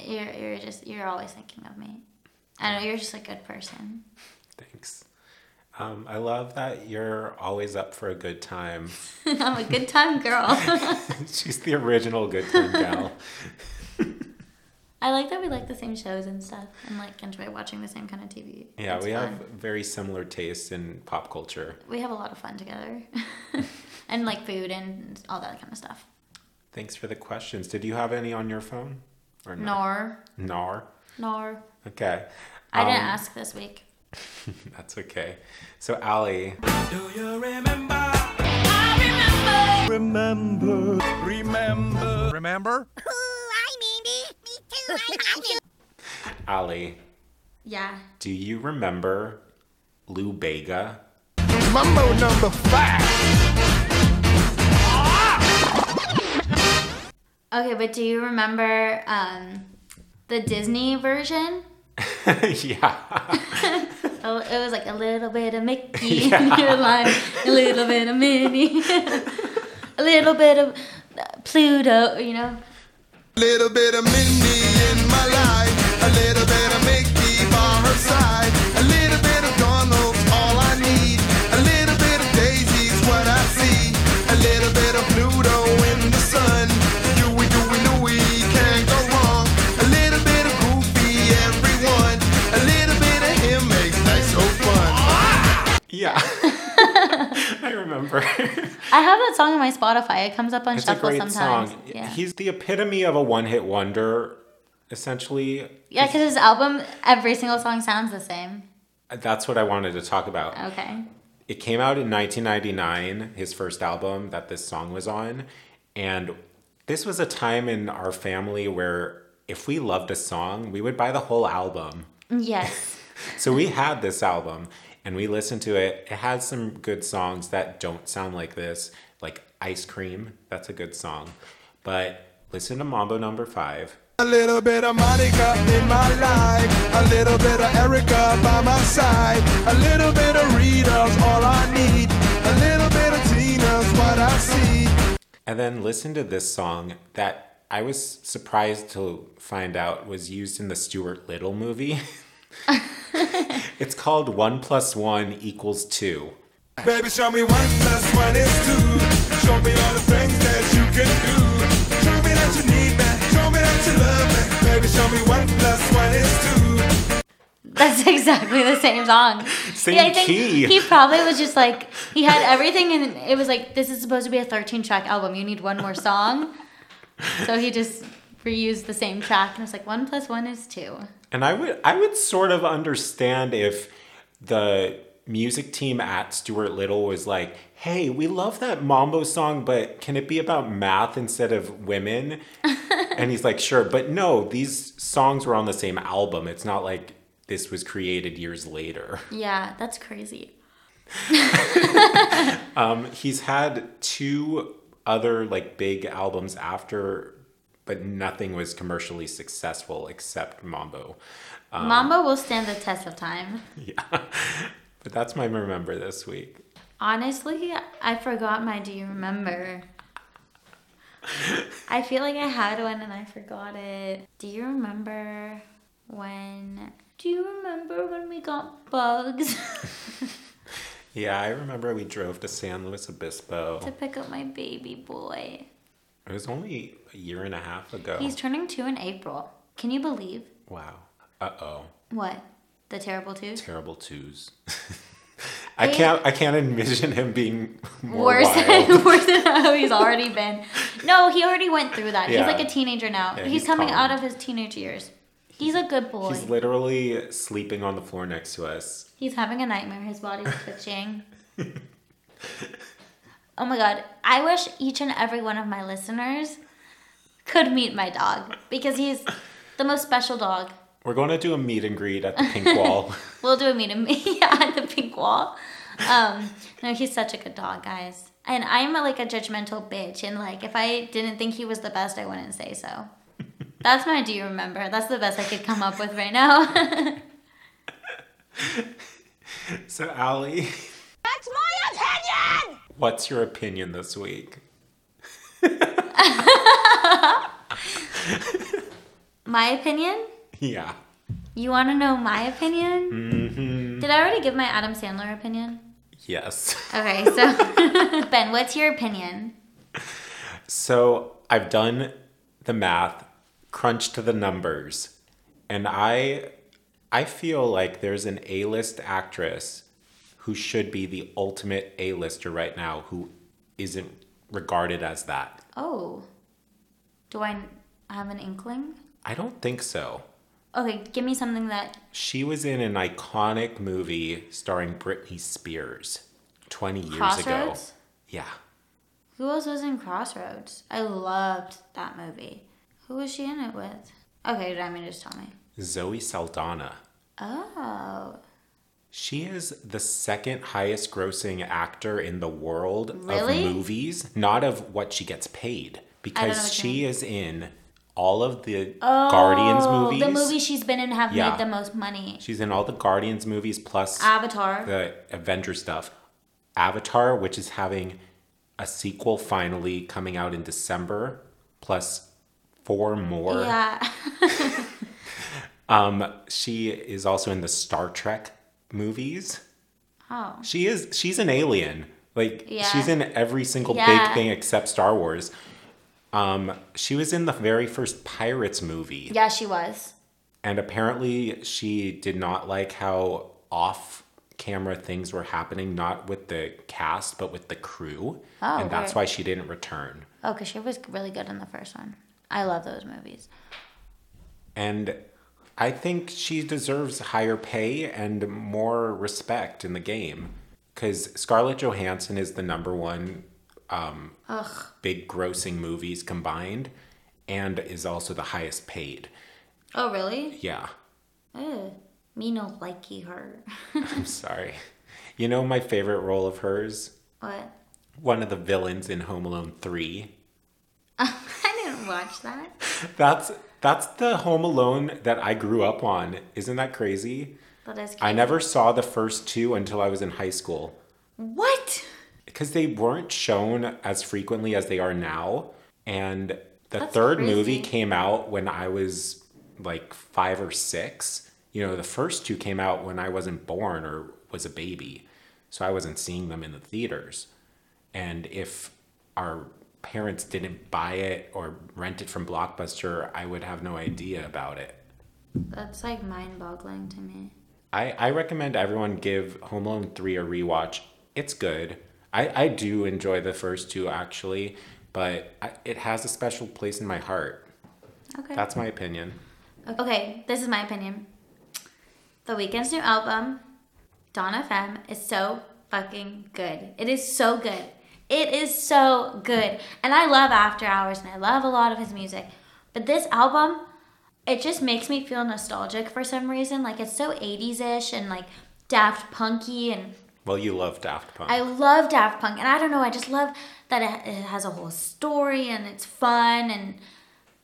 You're you're just you're always thinking of me. I know you're just a good person. Thanks. Um, I love that you're always up for a good time. [LAUGHS] I'm a good time girl. [LAUGHS] She's the original good time gal. [LAUGHS] I like that we like the same shows and stuff, and like enjoy watching the same kind of TV. Yeah, It's we fun. have very similar tastes in pop culture. we have a lot of fun together, and like food and all that kind of stuff. Thanks for the questions. Did you have any on your phone? Or no? Nor, Nor. nor. Okay. I didn't Um, ask this week. [LAUGHS] That's okay. So, Allie, Do you Remember, I remember, remember? Allie, Yeah. do you remember Lou Bega? Mambo number five. Okay, but do you remember um, the Disney version? [LAUGHS] yeah. [LAUGHS] Oh, it was like a little bit of Mickey in [LAUGHS] your life, a little bit of Minnie, a little bit of Pluto, you know. A Little bit of Minnie in my life, I have that song on my Spotify. It comes up on It's a shuffle great sometimes. song. Yeah. He's the epitome of a one-hit wonder, essentially. Yeah, because his album, every single song sounds the same. That's what I wanted to talk about. Okay. It came out in 1999, his first album that this song was on. And this was a time in our family where if we loved a song, we would buy the whole album. Yes. [LAUGHS] So we had this album and we listened to it. It has some good songs that don't sound like this, like Ice Cream. That's a good song. But listen to Mambo number five. A little bit of Monica in my life, a little bit of Erica by my side, a little bit of Rita's all I need, a little bit of Tina's what I see. And then listen to this song that I was surprised to find out was used in the Stuart Little movie. [LAUGHS] [LAUGHS] it's called One Plus One Equals Two. Baby, show me one plus one is two. Show me all the things that you can do. Show me that you need me. Show me that you love me. Baby, show me one plus one is two. That's [LAUGHS] exactly the same song. Same Yeah, I think key. He probably was just like he had everything, and it was like this is supposed to be a 13 track album. You need one more song, so he just reused the same track, and it's like one plus one is two. And I would I would sort of understand if the music team at Stuart Little was like, "Hey, we love that Mambo song, but can it be about math instead of women?" [LAUGHS] and he's like, "Sure, but no, these songs were on the same album. It's not like this was created years later." Yeah, that's crazy. [LAUGHS] Um, he's had two other like big albums after, but nothing was commercially successful except Mambo. Um, Mambo will stand the test of time. [LAUGHS] Yeah. but that's my remember this week. Honestly, I forgot my Do You Remember? I feel like I had one and I forgot it. Do you remember when. Do you remember when we got bugs [LAUGHS] Yeah, I remember we drove to San Luis Obispo. to pick up my baby boy? It was only a year and a half ago. He's turning two in April. Can you believe? wow. Uh oh. What? The terrible twos? Terrible twos. [LAUGHS] I can't. I can't envision him being more Worse than, [LAUGHS] worse than how he's already been. No, he already went through that. Yeah. He's like a teenager now. Yeah, he's, he's coming calm. out of his teenage years. He's a good boy. He's literally sleeping on the floor next to us. He's having a nightmare. His body's twitching. [LAUGHS] oh my god. I wish each and every one of my listeners could meet my dog because he's the most special dog. We're going to do a meet and greet at the Pink [LAUGHS] Wall. We'll do a meet and [LAUGHS] meet at the pink wall. Um, no, he's such a good dog, guys. And I'm like a judgmental bitch, and like if I didn't think he was the best, I wouldn't say so. That's my do you remember? That's the best I could come up with right now. [LAUGHS] so, Allie, That's my opinion! What's your opinion this week? my opinion? Yeah. You want to know my opinion? hmm Did I already give my Adam Sandler opinion? Yes. Okay, so [LAUGHS] Ben, what's your opinion? So I've done the math, crunched the numbers, and I I feel like there's an A-list actress who should be the ultimate A-lister right now who isn't regarded as that. Oh, do I have an inkling? I don't think so. Okay, give me something that. She was in an iconic movie starring Britney Spears 20 years ago. Crossroads? Yeah. Who else was in Crossroads? I loved that movie. Who was she in it with? Okay, I mean, just tell me. Zoe Saldana. Oh, She is the second highest grossing actor in the world Really? of movies, not of what she gets paid, because she is in all of the oh Guardians movies. The movies she's been in have Yeah. made the most money. She's in all the Guardians movies plus Avatar. the Avenger stuff. Avatar, which is having a sequel finally coming out in December, plus four more. Yeah. [LAUGHS] Um, she is also in the Star Trek movies. Oh. She is she's an alien. Like Yeah. she's in every single Yeah. big thing except Star Wars. Um, she was in the very first Pirates movie. Yeah, she was. And apparently she did not like how off camera things were happening, not with the cast, but with the crew. Oh, and that's why she didn't return. Oh, because she was really good in the first one. I love those movies. And I think she deserves higher pay and more respect in the game. Because Scarlett Johansson is the number one um, big grossing movies combined and is also the highest paid. Oh, really? Yeah, Ugh. Me no likey her. [LAUGHS] I'm sorry. You know my favorite role of hers? what? One of the villains in Home Alone 3. [LAUGHS] Watch that. That's that's the Home Alone that I grew up on. Isn't that crazy? That is. I never saw the first two until I was in high school. What? because they weren't shown as frequently as they are now and the That's third crazy. movie came out when i was like five or six you know the first two came out when i wasn't born or was a baby so i wasn't seeing them in the theaters and if our parents didn't buy it or rent it from blockbuster i would have no idea about it That's like mind-boggling to me. I, I recommend everyone give Home Alone 3 a rewatch. It's good. I, I do enjoy the first two actually, but I, it has a special place in my heart. Okay. That's my opinion. Okay, this is my opinion. The Weeknd's new album, Dawn FM, is so fucking good. It is so good. It is so good. And I love After Hours and I love a lot of his music. But this album, it just makes me feel nostalgic for some reason. Like it's so 80s ish and like Daft Punky and Well, you love Daft Punk. I love Daft Punk, and I don't know, I just love that it, it has a whole story and it's fun and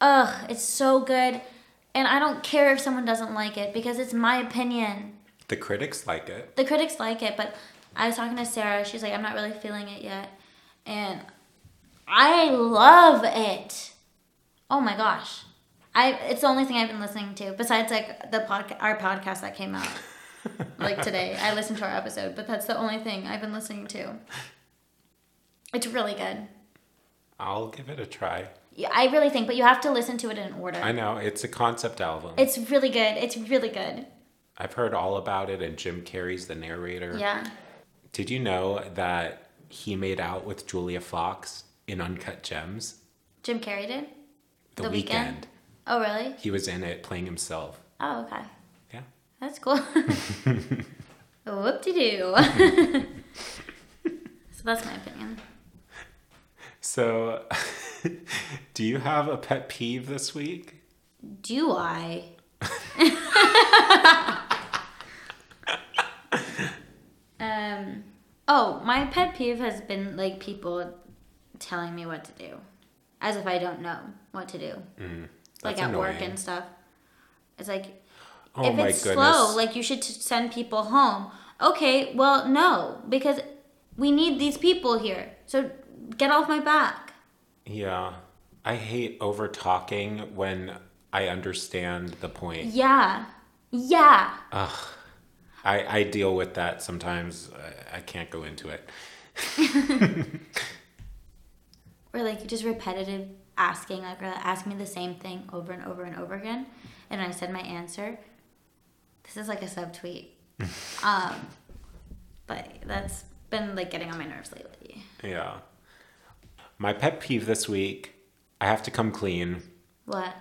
ugh, it's so good. And I don't care if someone doesn't like it because it's my opinion. the critics like it. The critics like it, but I was talking to Sarah. She's like, I'm not really feeling it yet, and I love it. Oh my gosh, I it's the only thing I've been listening to besides like the podcast, our podcast that came out [LAUGHS] like today. I listened to our episode, but that's the only thing I've been listening to. It's really good. I'll give it a try. Yeah, I really think, but you have to listen to it in order. I know, it's a concept album. It's really good. It's really good. I've heard all about it, and Jim Carrey's the narrator. Yeah. Did you know that he made out with Julia Fox in Uncut Gems? Jim Carrey did. The, The Weeknd? weekend. Oh, really? He was in it playing himself. Oh, okay. Yeah. That's cool. [LAUGHS] Whoop de doo. [LAUGHS] so that's my opinion. So, [LAUGHS] do you have a pet peeve this week? Do I? um. Oh, my pet peeve has been like people telling me what to do, as if I don't know what to do. Mm-hmm. like that's at work and stuff. It's like Oh if it's goodness. slow, like you should t- send people home. Okay, well, no, because we need these people here. So get off my back. Yeah. I hate over talking when I understand the point. Yeah. Yeah. Ugh. I, I deal with that sometimes. I, I can't go into it. [LAUGHS] Or like just repetitive asking, like or ask me the same thing over and over and over again. And I said my answer. This is like a subtweet. [LAUGHS] um, but that's been like getting on my nerves lately. Yeah. My pet peeve this week, I have to come clean. What?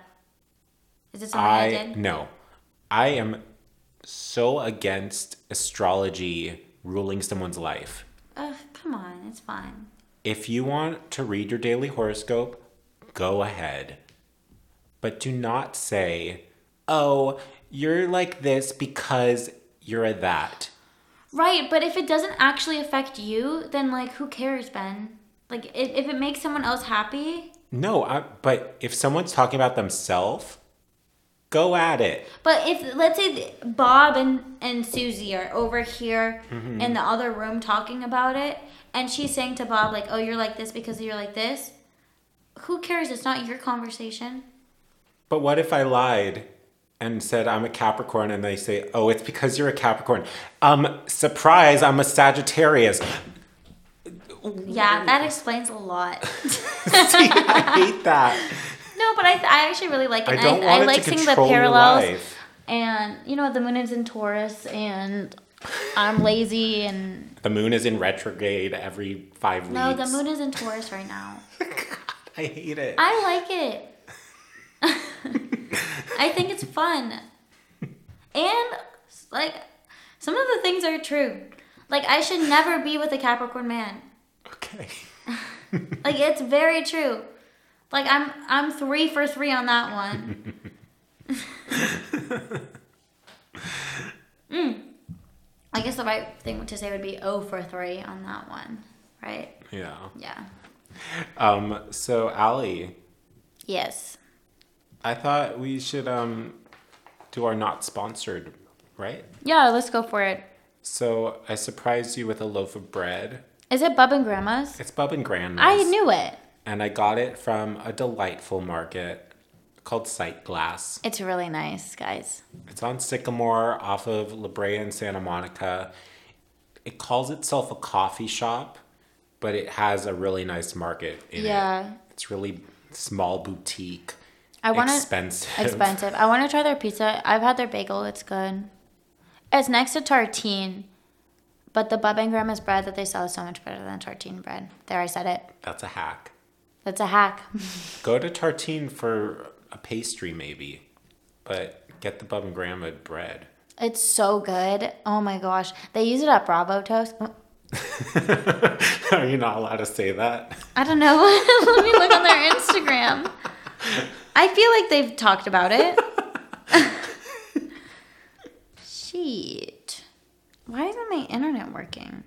Is it something I, I did? no. I am so against astrology ruling someone's life. Ugh, come on, it's fine. If you want to read your daily horoscope, go ahead. But do not say, "Oh, you're like this because you're a that." Right, but if it doesn't actually affect you, then like who cares, Ben? Like if, if it makes someone else happy, No, I, but if someone's talking about themselves, go at it. But if let's say Bob and and Susie are over here Mhm. in the other room talking about it, and she's saying to Bob like, "Oh, you're like this because you're like this." Who cares? It's not your conversation. But what if I lied and said I'm a Capricorn and they say, "Oh, it's because you're a Capricorn." Um, surprise, I'm a Sagittarius. Yeah, that explains a lot. [LAUGHS] I hate that. [LAUGHS] no, but I, I actually really like it. I don't I, want I it like to seeing the control your parallels. life. And you know, the moon is in Taurus, and I'm lazy and [LAUGHS] The moon is in retrograde every five weeks. no, the moon is in [LAUGHS] Taurus right now. I hate it. I like it. [LAUGHS] I think it's fun. And like some of the things are true. Like I should never be with a Capricorn man. okay. Like it's very true. Like I'm I'm 3 for 3 on that one. [LAUGHS] mm. I guess the right thing to say would be 0 for 3 on that one, right? Yeah. Yeah. Um. So, Allie, Yes. I thought we should um do our not sponsored, right? Yeah, let's go for it. So I surprised you with a loaf of bread. Is it Bub and Grandma's? It's Bub and Grandma's. I knew it. And I got it from a delightful market called Sightglass. It's really nice, guys. It's on Sycamore off of La Brea and Santa Monica. It calls itself a coffee shop, but it has a really nice market in Yeah. it. Yeah. It's really small boutique. I want to expensive. expensive. I want to try their pizza. I've had their bagel. It's good. It's next to Tartine, but the Bub and Grandma's bread that they sell is so much better than Tartine bread. There, I said it. That's a hack. That's a hack. Go to Tartine for a pastry maybe, but get the Bub and Grandma bread. It's so good. Oh my gosh. They use it at Bravo Toast. Oh. [LAUGHS] Are you not allowed to say that? I don't know. [LAUGHS] Let me look on their Instagram. I feel like they've talked about it. [LAUGHS] Shit. Why isn't my internet working?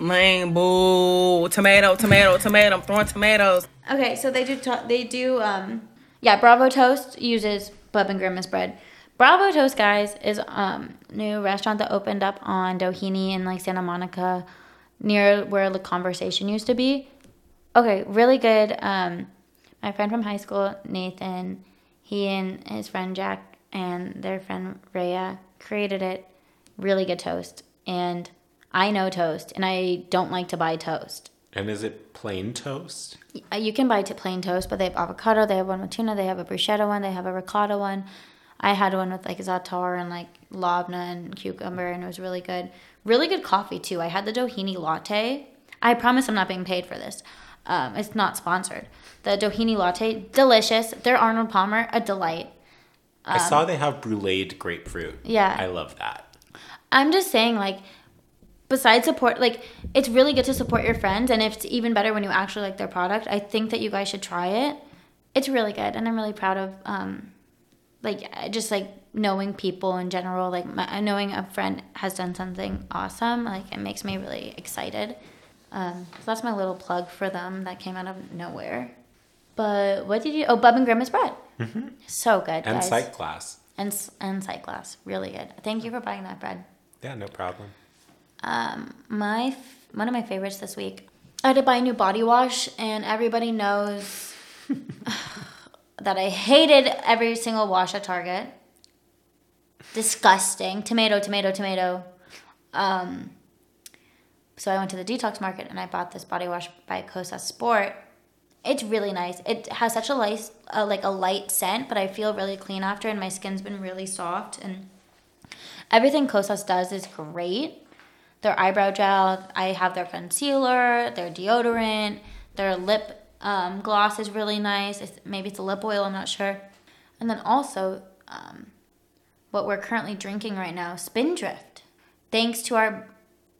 Man, boo. Tomato, tomato, tomato. I'm throwing tomatoes. Okay, so they do. To- they do. Um, yeah, Bravo Toast uses and Grandma's bread. Bravo Toast, guys, is um new restaurant that opened up on Doheny in like Santa Monica, near where the Conversation used to be. Okay, really good. Um, my friend from high school, Nathan, he and his friend Jack and their friend Rhea created it. Really good toast, and I know toast, and I don't like to buy toast. And is it plain toast? Uh, You can buy t- plain toast, but they have avocado. They have one with tuna. They have a bruschetta one. They have a ricotta one. I had one with like za'atar and like labna and cucumber, and it was really good. Really good coffee too. I had the Doheny latte. I promise I'm not being paid for this. Um, it's not sponsored. The Doheny latte, delicious. Their Arnold Palmer, a delight. I saw they have bruleed grapefruit. Um, Yeah. I love that. I'm just saying, like, besides support, like, it's really good to support your friends, and it's even better when you actually like their product. I think that you guys should try it. It's really good, and I'm really proud of, um, like, just like knowing people in general. Like, my, knowing a friend has done something awesome, like, it makes me really excited. Um, so that's my little plug for them that came out of nowhere. But what did you? Oh, Bub and Grandma's bread. So good, Mm-hmm. And guys. Sightglass. and and Sightglass, really good. Thank you for buying that bread. Yeah, no problem. Um, my f- one of my favorites this week. I had to buy a new body wash, and everybody knows [SIGHS] that I hated every single wash at Target. Disgusting. Tomato, tomato, tomato. Um, so I went to the detox market and I bought this body wash by Cosa Sport. It's really nice. It has such a light, uh, like a light scent, but I feel really clean after, and my skin's been really soft. And everything Kosas does is great. Their eyebrow gel, I have their concealer, their deodorant, their lip um, gloss is really nice. It's, maybe it's a lip oil, I'm not sure. And then also, um, what we're currently drinking right now, Spindrift. Thanks to our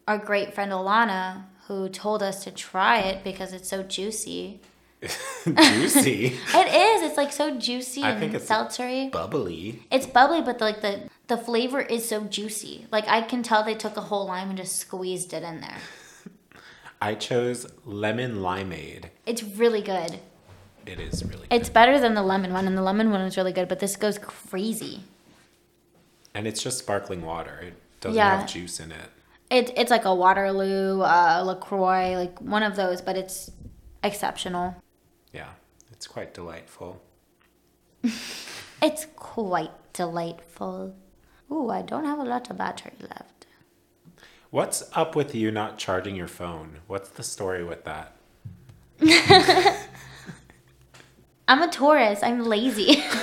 our great friend Alana, who told us to try it because it's so juicy. [LAUGHS] Juicy. [LAUGHS] It is. It's like so juicy I and think it's seltzery. Bubbly. It's bubbly, but like the the flavor is so juicy. Like I can tell they took a whole lime and just squeezed it in there. [LAUGHS] I chose lemon limeade. It's really good. It is really It's better than the lemon one, and the lemon one is really good. But this goes crazy. And it's just sparkling water. It doesn't Yeah. have juice in it. It, it's like a Waterloo, uh, Lacroix, like one of those, but it's exceptional. Yeah, it's quite delightful. [LAUGHS] It's quite delightful. Ooh, I don't have a lot of battery left. What's up with you not charging your phone? What's the story with that? [LAUGHS] I'm a Taurus. I'm lazy. [LAUGHS]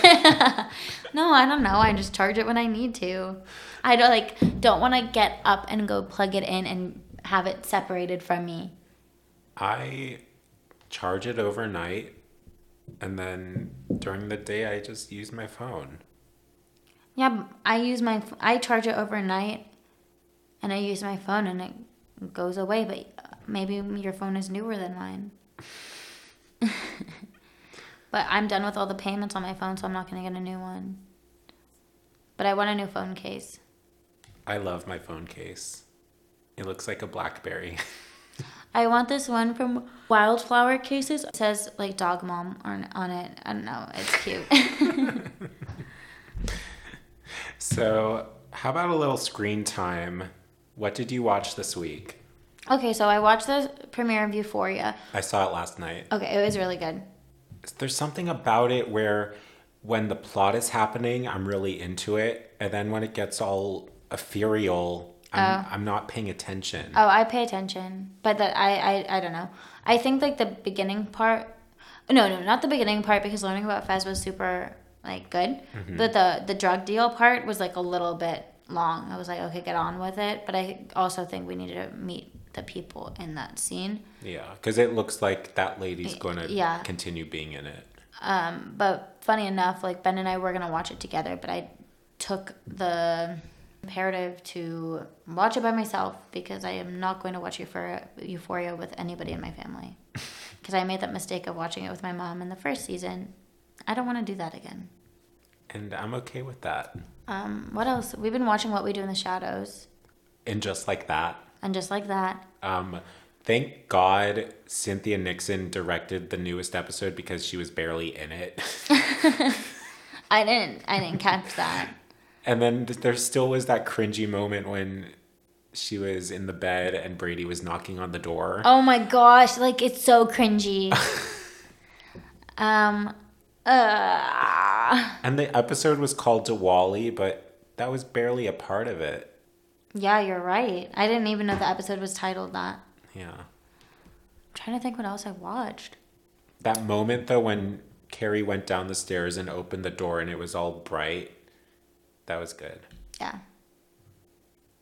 No, I don't know. I just charge it when I need to. I don't like don't want to get up and go plug it in and have it separated from me. I charge it overnight and then during the day I just use my phone. Yeah, I use my I charge it overnight, and I use my phone and it goes away. But maybe your phone is newer than mine. [LAUGHS] but I'm done with all the payments on my phone, so I'm not gonna get a new one. But I want a new phone case. I love my phone case. It looks like a Blackberry. [LAUGHS] I want this one from Wildflower Cases. It says like dog mom on on it. I don't know. It's cute. [LAUGHS] so, how about a little screen time? What did you watch this week? okay, so I watched the premiere of Euphoria. I saw it last night. Okay, it was really good. There's something about it where when the plot is happening, I'm really into it, and then when it gets all ethereal, I'm, oh. I'm not paying attention. Oh, I pay attention, but that I, I I don't know. I think like the beginning part. No, no, not the beginning part because learning about Fez was super like good, but the the drug deal part was like a little bit long. I was like, okay, get on with it. But I also think we needed to meet the people in that scene. Yeah, because it looks like that lady's going to yeah. continue being in it. Um, but funny enough, like Ben and I were gonna watch it together, but I took the imperative to watch it by myself because I am not going to watch Euphoria, Euphoria with anybody in my family. [LAUGHS] Because I made that mistake of watching it with my mom in the first season. I don't want to do that again. And I'm okay with that. Um, what else? We've been watching What We Do in the Shadows, And just like that, and just like that, um, thank God Cynthia Nixon directed the newest episode because she was barely in it. [LAUGHS] I didn't, I didn't catch that. and then there still was that cringy moment when she was in the bed and Brady was knocking on the door. Oh my gosh, like it's so cringy. [LAUGHS] um, uh, And the episode was called Diwali, but that was barely a part of it. yeah, you're right. I didn't even know the episode was titled that. Yeah. I'm trying to think what else I watched. That moment though when Carrie went down the stairs and opened the door and it was all bright, that was good. Yeah,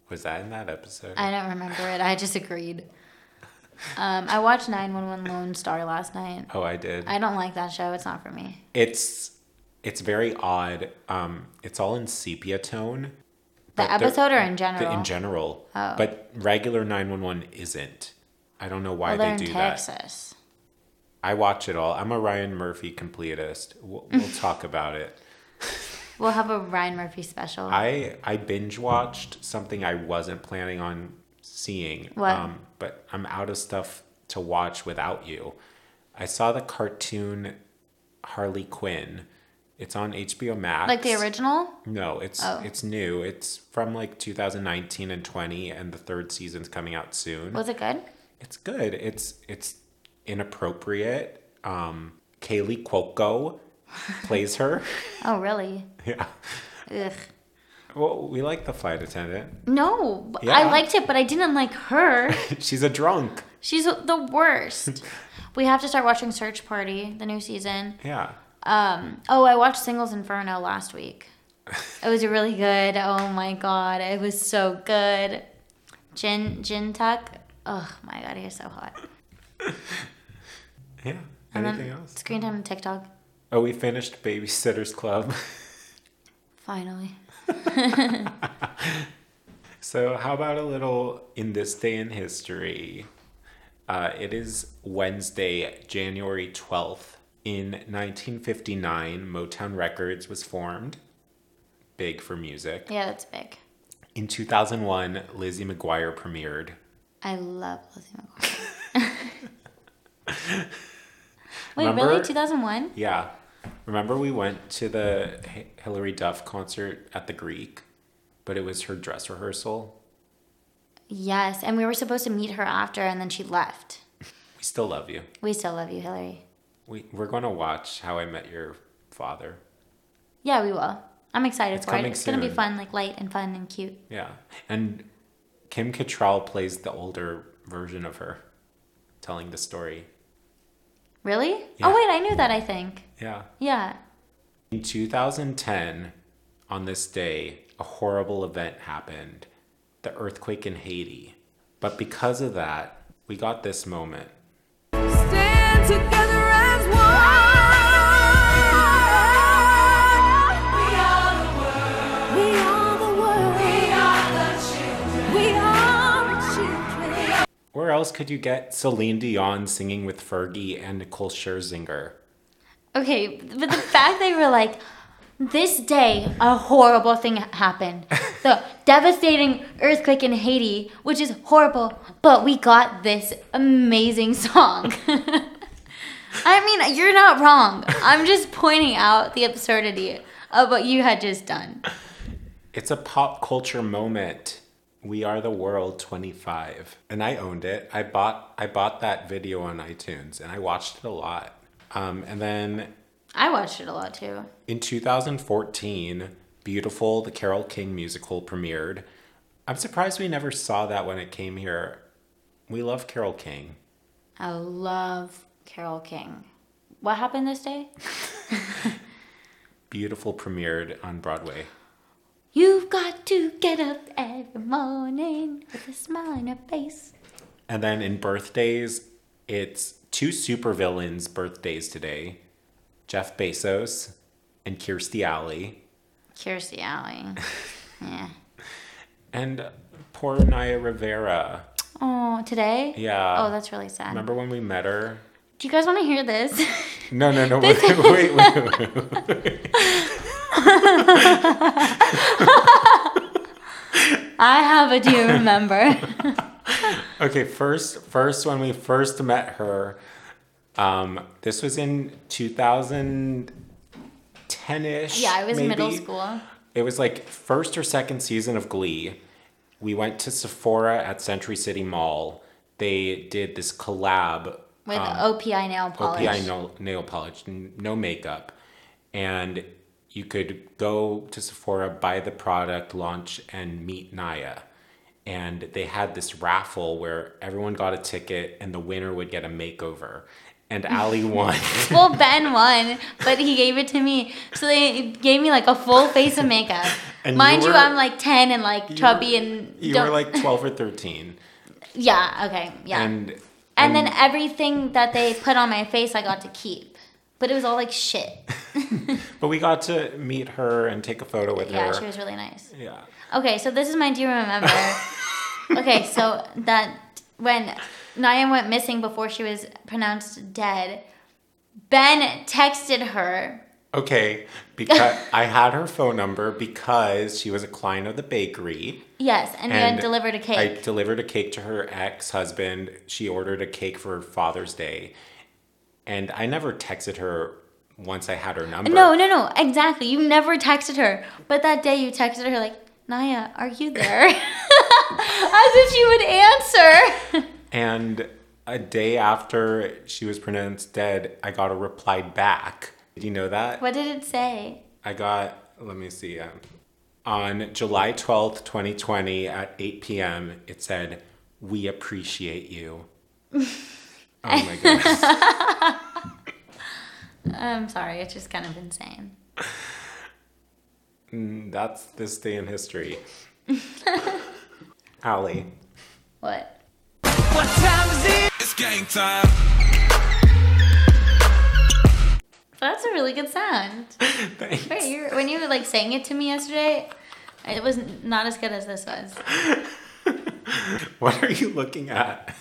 Was that in that episode? I don't remember it. I just agreed. Um, I watched 911 Lone Star last night. oh, I did. I don't like that show. It's not for me. it's it's very odd. Um, it's all in sepia tone. The episode or in general? in general. Oh. But regular 911 isn't. I don't know why well, they do that. Texas. I watch it all. I'm a Ryan Murphy completist. We'll, we'll [LAUGHS] talk about it. We'll have a Ryan Murphy special. I I binge watched something I wasn't planning on seeing. um, but I'm out of stuff to watch without you. I saw the cartoon Harley Quinn. It's on HBO Max. like the original? No, it's Oh. it's new. It's from like 2019 and 20, and the third season's coming out soon. Was it good? It's good. It's it's inappropriate. Um, Kaley Cuoco [LAUGHS] plays her. Oh, really? [LAUGHS] yeah. Ugh. Well, we like the flight attendant. No, Yeah. I liked it, but I didn't like her. [LAUGHS] She's a drunk. She's the worst. [LAUGHS] we have to start watching Search Party, the new season. Yeah. Um, oh, I watched Singles Inferno last week. [LAUGHS] It was really good. Oh my god, it was so good. Jin Jin Tuck. Oh my god, he is so hot. Yeah. And Anything else? Screen time on TikTok. Oh, we finished Babysitters Club. Finally. [LAUGHS] so, how about a little in this day in history? Uh, it is Wednesday, January 12th. In 1959, Motown Records was formed. Big for music. Yeah, that's big. In 2001, Lizzie McGuire premiered. I love Lizzie McGuire. [LAUGHS] Wait, Remember- really? 2001? Yeah. Remember we went to the H- Hilary Duff concert at the Greek, but it was her dress rehearsal. Yes, and we were supposed to meet her after, and then she left. We still love you. We still love you, Hilary. We, we're going to watch How I Met Your Father. Yeah, we will. I'm excited It's for it. It's gonna be fun, like light and fun and cute. Yeah. And Kim Cattrall plays the older version of her, telling the story. Really? Yeah. Oh wait, I knew that. I think. Yeah. Yeah. In 2010, on this day, a horrible event happened the earthquake in Haiti. But because of that, we got this moment. Stand together as one. We are the world. We are the world. We are the children. We are the children. Where else could you get Celine Dion singing with Fergie and Nicole Scherzinger? Okay, but the fact they were like, this day, a horrible thing happened. [LAUGHS] The devastating earthquake in Haiti, which is horrible, but we got this amazing song. [LAUGHS] I mean, you're not wrong. I'm just pointing out the absurdity of what you had just done. It's a pop culture moment. We are the world 25. And I owned it. I bought I bought that video on iTunes and I watched it a lot. Um, and then I watched it a lot too. in 2014, Beautiful, the Carole King musical premiered. I'm surprised we never saw that when it came here. We love Carole King. I love Carole King. What happened this day? [LAUGHS] Beautiful premiered on Broadway. You've got to get up every morning with a smile on your face. And then in birthdays, it's two supervillains' birthdays today Jeff Bezos and Kirstie Alley. Kirstie Alley. [LAUGHS] yeah. And poor Naya Rivera. Oh, today? Yeah. Oh, that's really sad. Remember when we met her? Do you guys want to hear this? No, no, no. [LAUGHS] Wait, wait, wait. wait. [LAUGHS] I have a do you remember? [LAUGHS] Okay, first, first when we first met her, um, this was in 2010-ish. yeah, I was in middle school. It was like first or second season of Glee. We went to Sephora at Century City Mall. They did this collab With um, OPI nail polish. OPI nail, nail polish, no makeup. And you could go to Sephora, buy the product, launch, and meet Naya. And they had this raffle where everyone got a ticket and the winner would get a makeover. And [LAUGHS] Allie won. well, Ben won, but he gave it to me. So they gave me like a full face of makeup. [LAUGHS] And Mind you, were- I'm like 10 and like chubby and you were like 12 or 13. yeah, okay, yeah. And, And then everything that they put on my face, I got to keep. But it was all like shit. [LAUGHS] [LAUGHS] but we got to meet her and take a photo with Yeah, her. Yeah, she was really nice. Yeah. Okay, so this is my do you remember? [LAUGHS] okay, so that when Naya went missing before she was pronounced dead, Ben texted her. Okay, because [LAUGHS] I had her phone number because she was a client of the bakery. Yes, and, you had delivered a cake. I delivered a cake to her ex husband. She ordered a cake for Father's Day. And I never texted her once I had her number. No, no, no, exactly. You never texted her. But that day you texted her like, Naya, are you there? [LAUGHS] As if she would answer. And a day after she was pronounced dead, I got a reply back. Did you know that? What did it say? I got, let me see, um, on July 12th, 2020 at 8 p.m., it said, We appreciate you. [LAUGHS] oh my goodness. [LAUGHS] I'm sorry, it's just kind of insane. [LAUGHS] Mm, That's this day in history. [LAUGHS] Allie. What? What time is it? It's game time. That's a really good sound. [LAUGHS] Thanks. Wait, you when you were like sang it to me yesterday, it was not as good as this was. What are you looking at?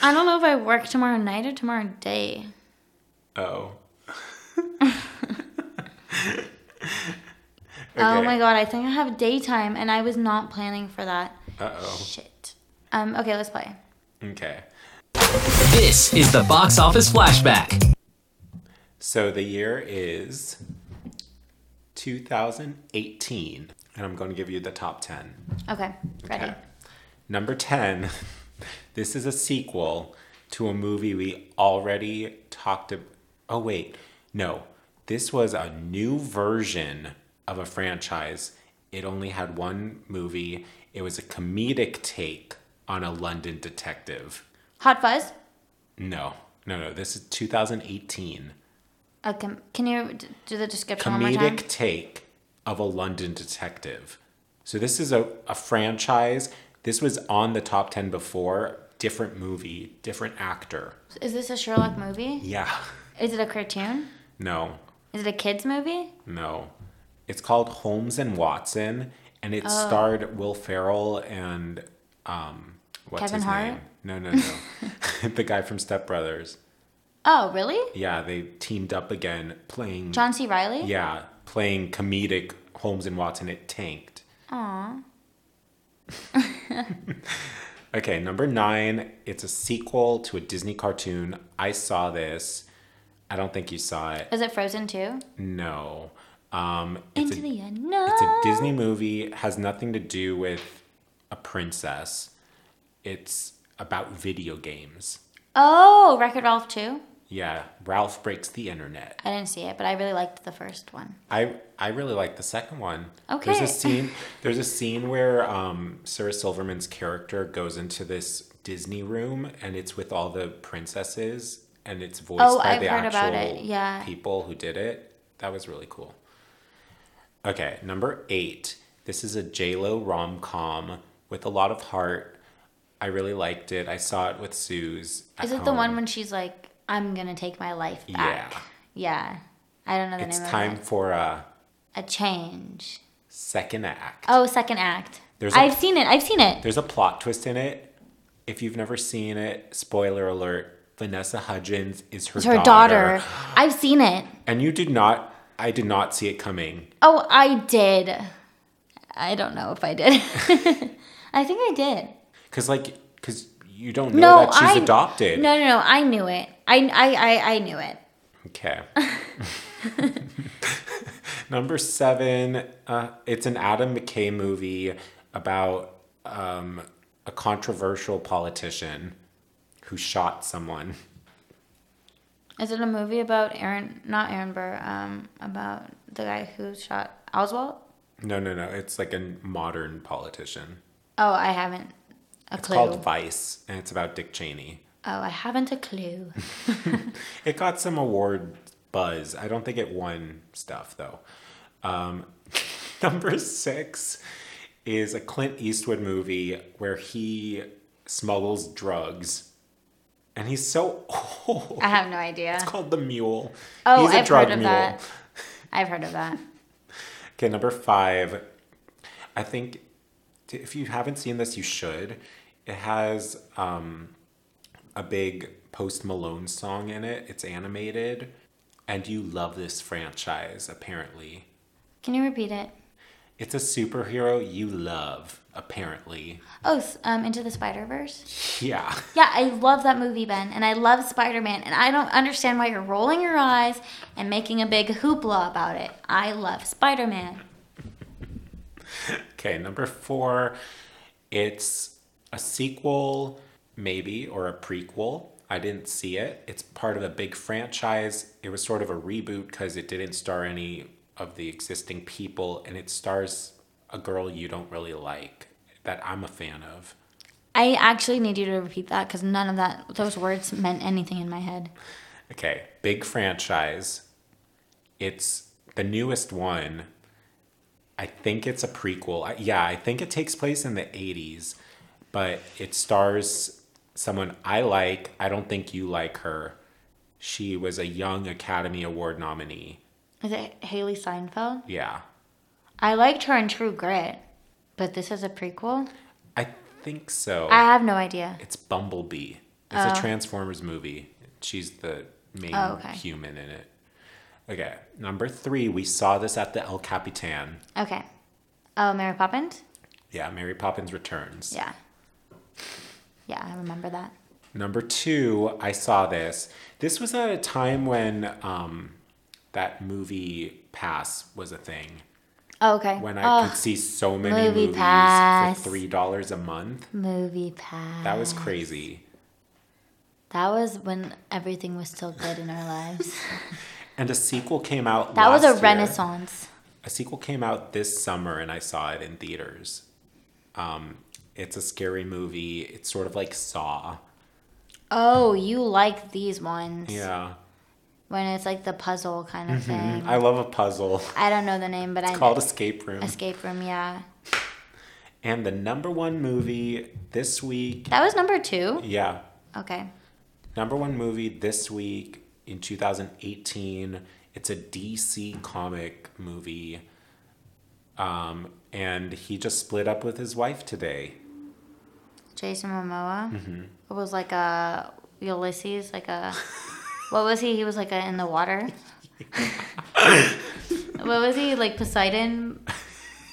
I don't know if I work tomorrow night or tomorrow day. Oh. [LAUGHS] Oh my god, I think I have daytime and I was not planning for that. Uh oh. Shit. Um, okay, let's play. Okay. This is the box office flashback. So the year is 2018, and I'm going to give you the top 10. Okay, ready. Okay. Number 10. [LAUGHS] This is a sequel to a movie we already talked about. Oh, wait. No. This was a new version of a franchise. It only had one movie. It was a comedic take on a London detective. Hot Fuzz? No. No, no. This is 2018. Uh, can, can you d- do the description one more time? Comedic take of a London detective. So this is a, a franchise. This was on the top 10 before. Different movie, different actor. Is this a Sherlock movie? Yeah. Is it a cartoon? No, Is it a kids movie? no. It's called Holmes and Watson, and it Oh. starred Will Ferrell and um, what's Kevin his Hart? name? No, no, no. [LAUGHS] the guy from Step Brothers. Oh, really? Yeah, they teamed up again playing. John C. Reilly? Yeah, playing comedic Holmes and Watson. It tanked. Aw. [LAUGHS] Okay, number nine. It's a sequel to a Disney cartoon. I saw this. I don't think you saw it. Is it Frozen too? No. Um, it's Into a, the unknown. It's a Disney movie. Has nothing to do with a princess. It's about video games. Oh, Wreck-It Ralph 2? Yeah, Ralph breaks the internet. I didn't see it, but I really liked the first one. I I really liked the second one. Okay. There's a [LAUGHS] scene. There's a scene where um, Sarah Silverman's character goes into this Disney room, and it's with all the princesses, and it's voiced Oh, by I've the actual yeah. people who did it. That was really cool. Okay, number eight. This is a Lo rom com with a lot of heart. I really liked it. I saw it with Suze. at Is it the one when she's like, I'm gonna take my life back? Yeah. Yeah. I don't know the It's name time of it. for a A change. second act. Oh, second act. There's a- I've seen it. I've seen it. There's a plot twist in it. If you've never seen it, spoiler alert, Vanessa Hudgens is her, It's her daughter. daughter. I've seen it. And you did not I did not see it coming. Oh, I did. I don't know if I did. [LAUGHS] I think I did. Cuz like cuz you don't know No, that she's I adopted. No, no, no. I knew it. I, I, I, I knew it. Okay. [LAUGHS] [LAUGHS] Number seven, uh, it's an Adam McKay movie about um, a controversial politician who shot someone. Is it a movie about Aaron? Not Aaron Burr. Um, about the guy who shot Oswald. No, no, no. It's like a modern politician. Oh, I haven't a It's clue. called Vice, and it's about Dick Cheney. oh, I haven't a clue. [LAUGHS] It got some award buzz. I don't think it won stuff though. Um, [LAUGHS] number six is a Clint Eastwood movie where he smuggles drugs, and he's so [LAUGHS] old. I have no idea. It's called The Mule. Oh, he's a I've drug heard of mule. that. I've heard of that. Okay, number five. I think if you haven't seen this, you should. It has um, a big Post Malone song in it. It's animated, and you love this franchise. Apparently, Can you repeat it? It's a superhero you love. Apparently, Oh, um, Into the Spider Verse. yeah. Yeah, I love that movie, Ben, and I love Spider Man, and I don't understand why you're rolling your eyes and making a big hoopla about it. I love Spider Man. Okay, number four. It's a sequel, maybe, or a prequel. I didn't see it. It's part of a big franchise. It was sort of a reboot because it didn't star any of the existing people, and it stars a girl you don't really like that I'm a fan of. I actually need you to repeat that because none of that those words meant anything in my head. Okay, big franchise. It's the newest one. I think it's a prequel. I- Yeah, I think it takes place in the 80s, but it stars someone I like. I don't think you like her. She was a young Academy Award nominee. Is it Hailee Steinfeld? Yeah. I liked her in True Grit, but this is a prequel. I think so. I have no idea. It's Bumblebee. It's Oh. a Transformers movie. She's the main Oh, okay. human in it. Okay, number three, we saw this at the El Capitan. Okay. Oh, Mary Poppins? Yeah, Mary Poppins Returns. Yeah. Yeah, I remember that. Number two, I saw this. This was at a time when um, that movie Pass was a thing. Oh, okay. When I oh, could see so many Movie movies Pass. for three dollars a month. Movie Pass. That was crazy. That was when everything was still good in our lives. [LAUGHS] And a sequel came out. that was a year. renaissance. A sequel came out this summer, and I saw it in theaters. Um, it's a scary movie. It's sort of like Saw. Oh, you like these ones. Yeah. When it's like the puzzle kind of Mhm. thing. I love a puzzle. I don't know the name, but It's I called Escape Room. Escape Room, yeah. And the number one movie this week. That was number two. Yeah. Okay. Number one movie this week in 2018. It's a DC comic movie. Um, and he just split up with his wife today. Jason Momoa. Mhm. It was like a Ulysses, like a. [LAUGHS] what was he? He was like a, in the water. [LAUGHS] what was he like Poseidon?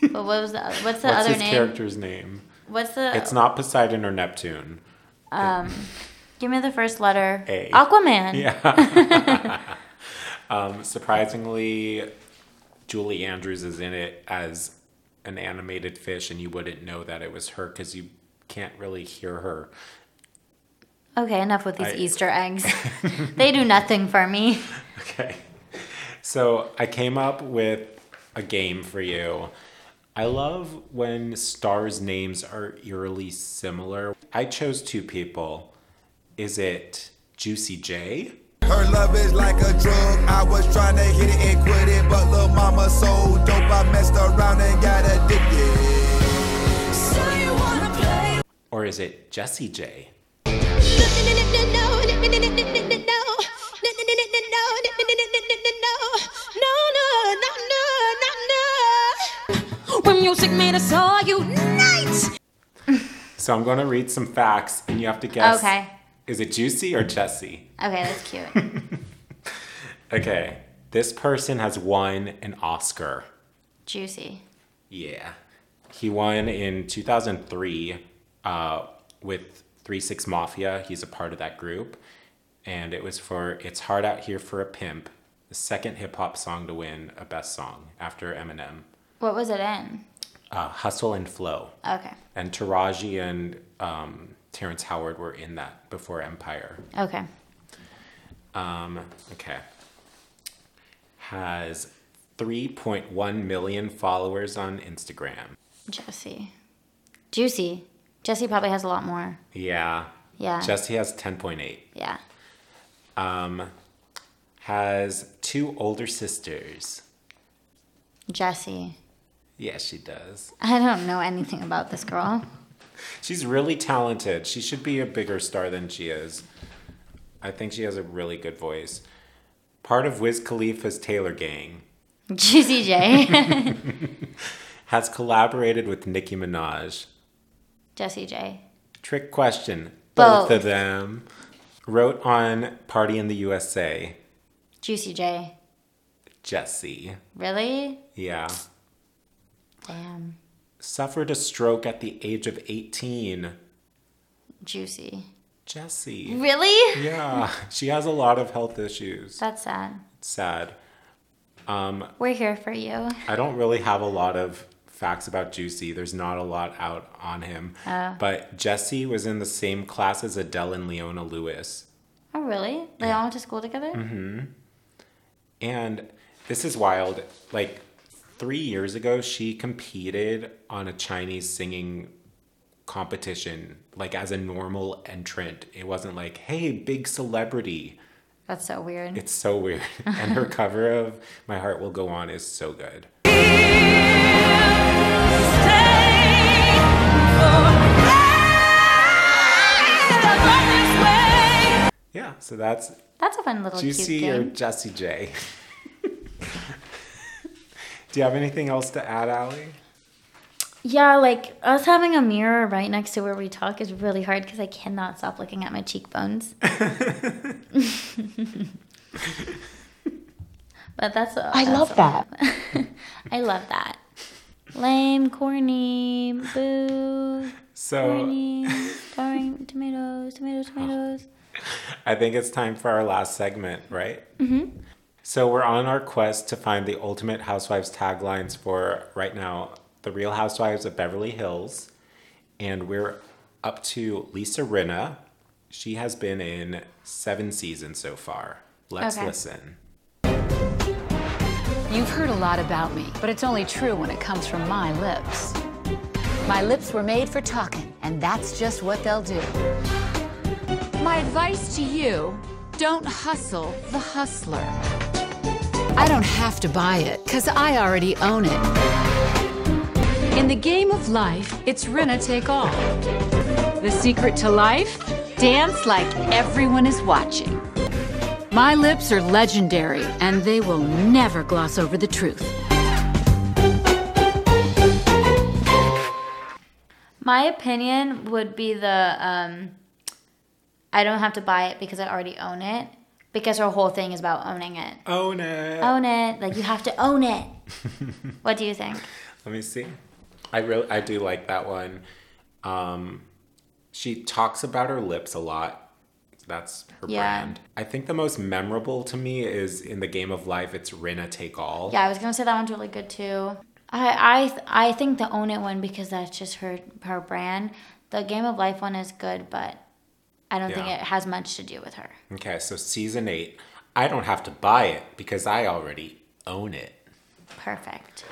But what was the what's the What's other his name? character's name? What's the? It's not Poseidon or Neptune. Um, give me the first letter. A. Aquaman. Yeah. [LAUGHS] um, surprisingly, Julie Andrews is in it as an animated fish, and you wouldn't know that it was her because you can't really hear her. Okay, enough with these I- Easter eggs. [LAUGHS] they do nothing for me. Okay. So I came up with a game for you. I love when stars' names are eerily similar. I chose two people. Is it Juicy J? Her love is like a drug. I was trying to hit it and quit it, but little mama so dope. I messed around and got addicted. So you wanna play? Or is it Jessie J? So I'm going to read some facts, and you have to guess. Okay. Is it Juicy or Jessie? Okay, that's cute. [LAUGHS] Okay. This person has won an Oscar. Juicy. Yeah. He won in 2003 uh, with 3 6 Mafia. He's a part of that group. And it was for It's Hard Out Here for a Pimp, the second hip hop song to win a best song after Eminem. What was it in? Uh, Hustle and Flow. Okay. And Taraji and um, Terrence Howard were in that before Empire. Okay. Um, okay. Has 3.1 million followers on Instagram. Jessie. Juicy. Jessie probably has a lot more. Yeah. Yeah. Jessie has 10.8. Yeah. Um, has two older sisters. Jessie. Yes, she does. [LAUGHS] I don't know anything about this girl. [LAUGHS] She's really talented. She should be a bigger star than she is. I think she has a really good voice. Part of Wiz Khalifa's Taylor Gang. Juicy J. [LAUGHS] has collaborated with Nicki Minaj. Jessie J. Trick question. Both, Both. of them wrote on Party in the USA. Juicy J. Jessie. Really? Yeah. Damn. Suffered a stroke at the age of 18. Juicy. Jessie. Really? Yeah. She has a lot of health issues. That's sad. It's sad. Um, We're here for you. I don't really have a lot of facts about Juicy. There's not a lot out on him. Oh. But Jessie was in the same class as Adele and Leona Lewis. Oh, really? They all went to school together? hmm And this is wild. Like three years ago, she competed on a Chinese singing competition, like as a normal entrant. It wasn't like, hey, big celebrity. That's so weird. It's so weird. [LAUGHS] and her cover of My Heart Will Go On is so good. Yeah, so that's That's a fun little Juicy cute or game. Jessie J. [LAUGHS] Do you have anything else to add, Allie? Yeah, like us having a mirror right next to where we talk is really hard because I cannot stop looking at my cheekbones. [LAUGHS] but that's. I that's love all. that. [LAUGHS] I love that. Lame, corny, boo, So corny, throwing tomatoes, tomatoes, tomatoes. I think it's time for our last segment, right? Mhm. So we're on our quest to find the ultimate housewives taglines for right now, the Real Housewives of Beverly Hills, and we're up to Lisa Rinna. She has been in seven seasons so far. Let's Okay. listen. You've heard a lot about me, but it's only true when it comes from my lips. My lips were made for talking, and that's just what they'll do. My advice to you Don't hustle the hustler. I don't have to buy it because I already own it. In the game of life, it's Rinna take all. The secret to life? Dance like everyone is watching. My lips are legendary, and they will never gloss over the truth. My opinion would be the um, I don't have to buy it because I already own it. Because her whole thing is about owning it. Own it. Own it. Like you have to own it. [LAUGHS] what do you think? Let me see. I really I do like that one. Um, she talks about her lips a lot. That's her Yeah. brand. I think the most memorable to me is in the game of life. It's Rinna take all. Yeah, I was gonna say that one's really good too. I I I think the own it one because that's just her her brand. The game of life one is good, but I don't think it has much to do with her. Okay, so season eight. I don't have to buy it because I already own it. Perfect.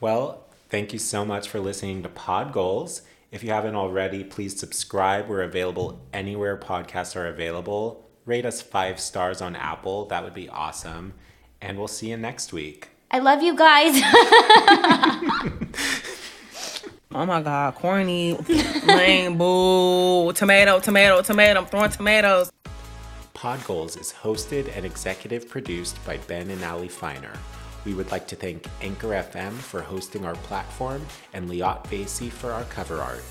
Well, thank you so much for listening to Pod Goals. If you haven't already, please subscribe. We're available anywhere podcasts are available. Rate us five stars on Apple. That would be awesome. And we'll see you next week. I love you guys. [LAUGHS] Oh my god, corny, lame, boo, tomato, tomato, tomato. I'm throwing tomatoes. Pod Goals is hosted and executive produced by Ben and Allie Feiner. We would like to thank Anchor FM for hosting our platform and Liat Veysey for our cover art.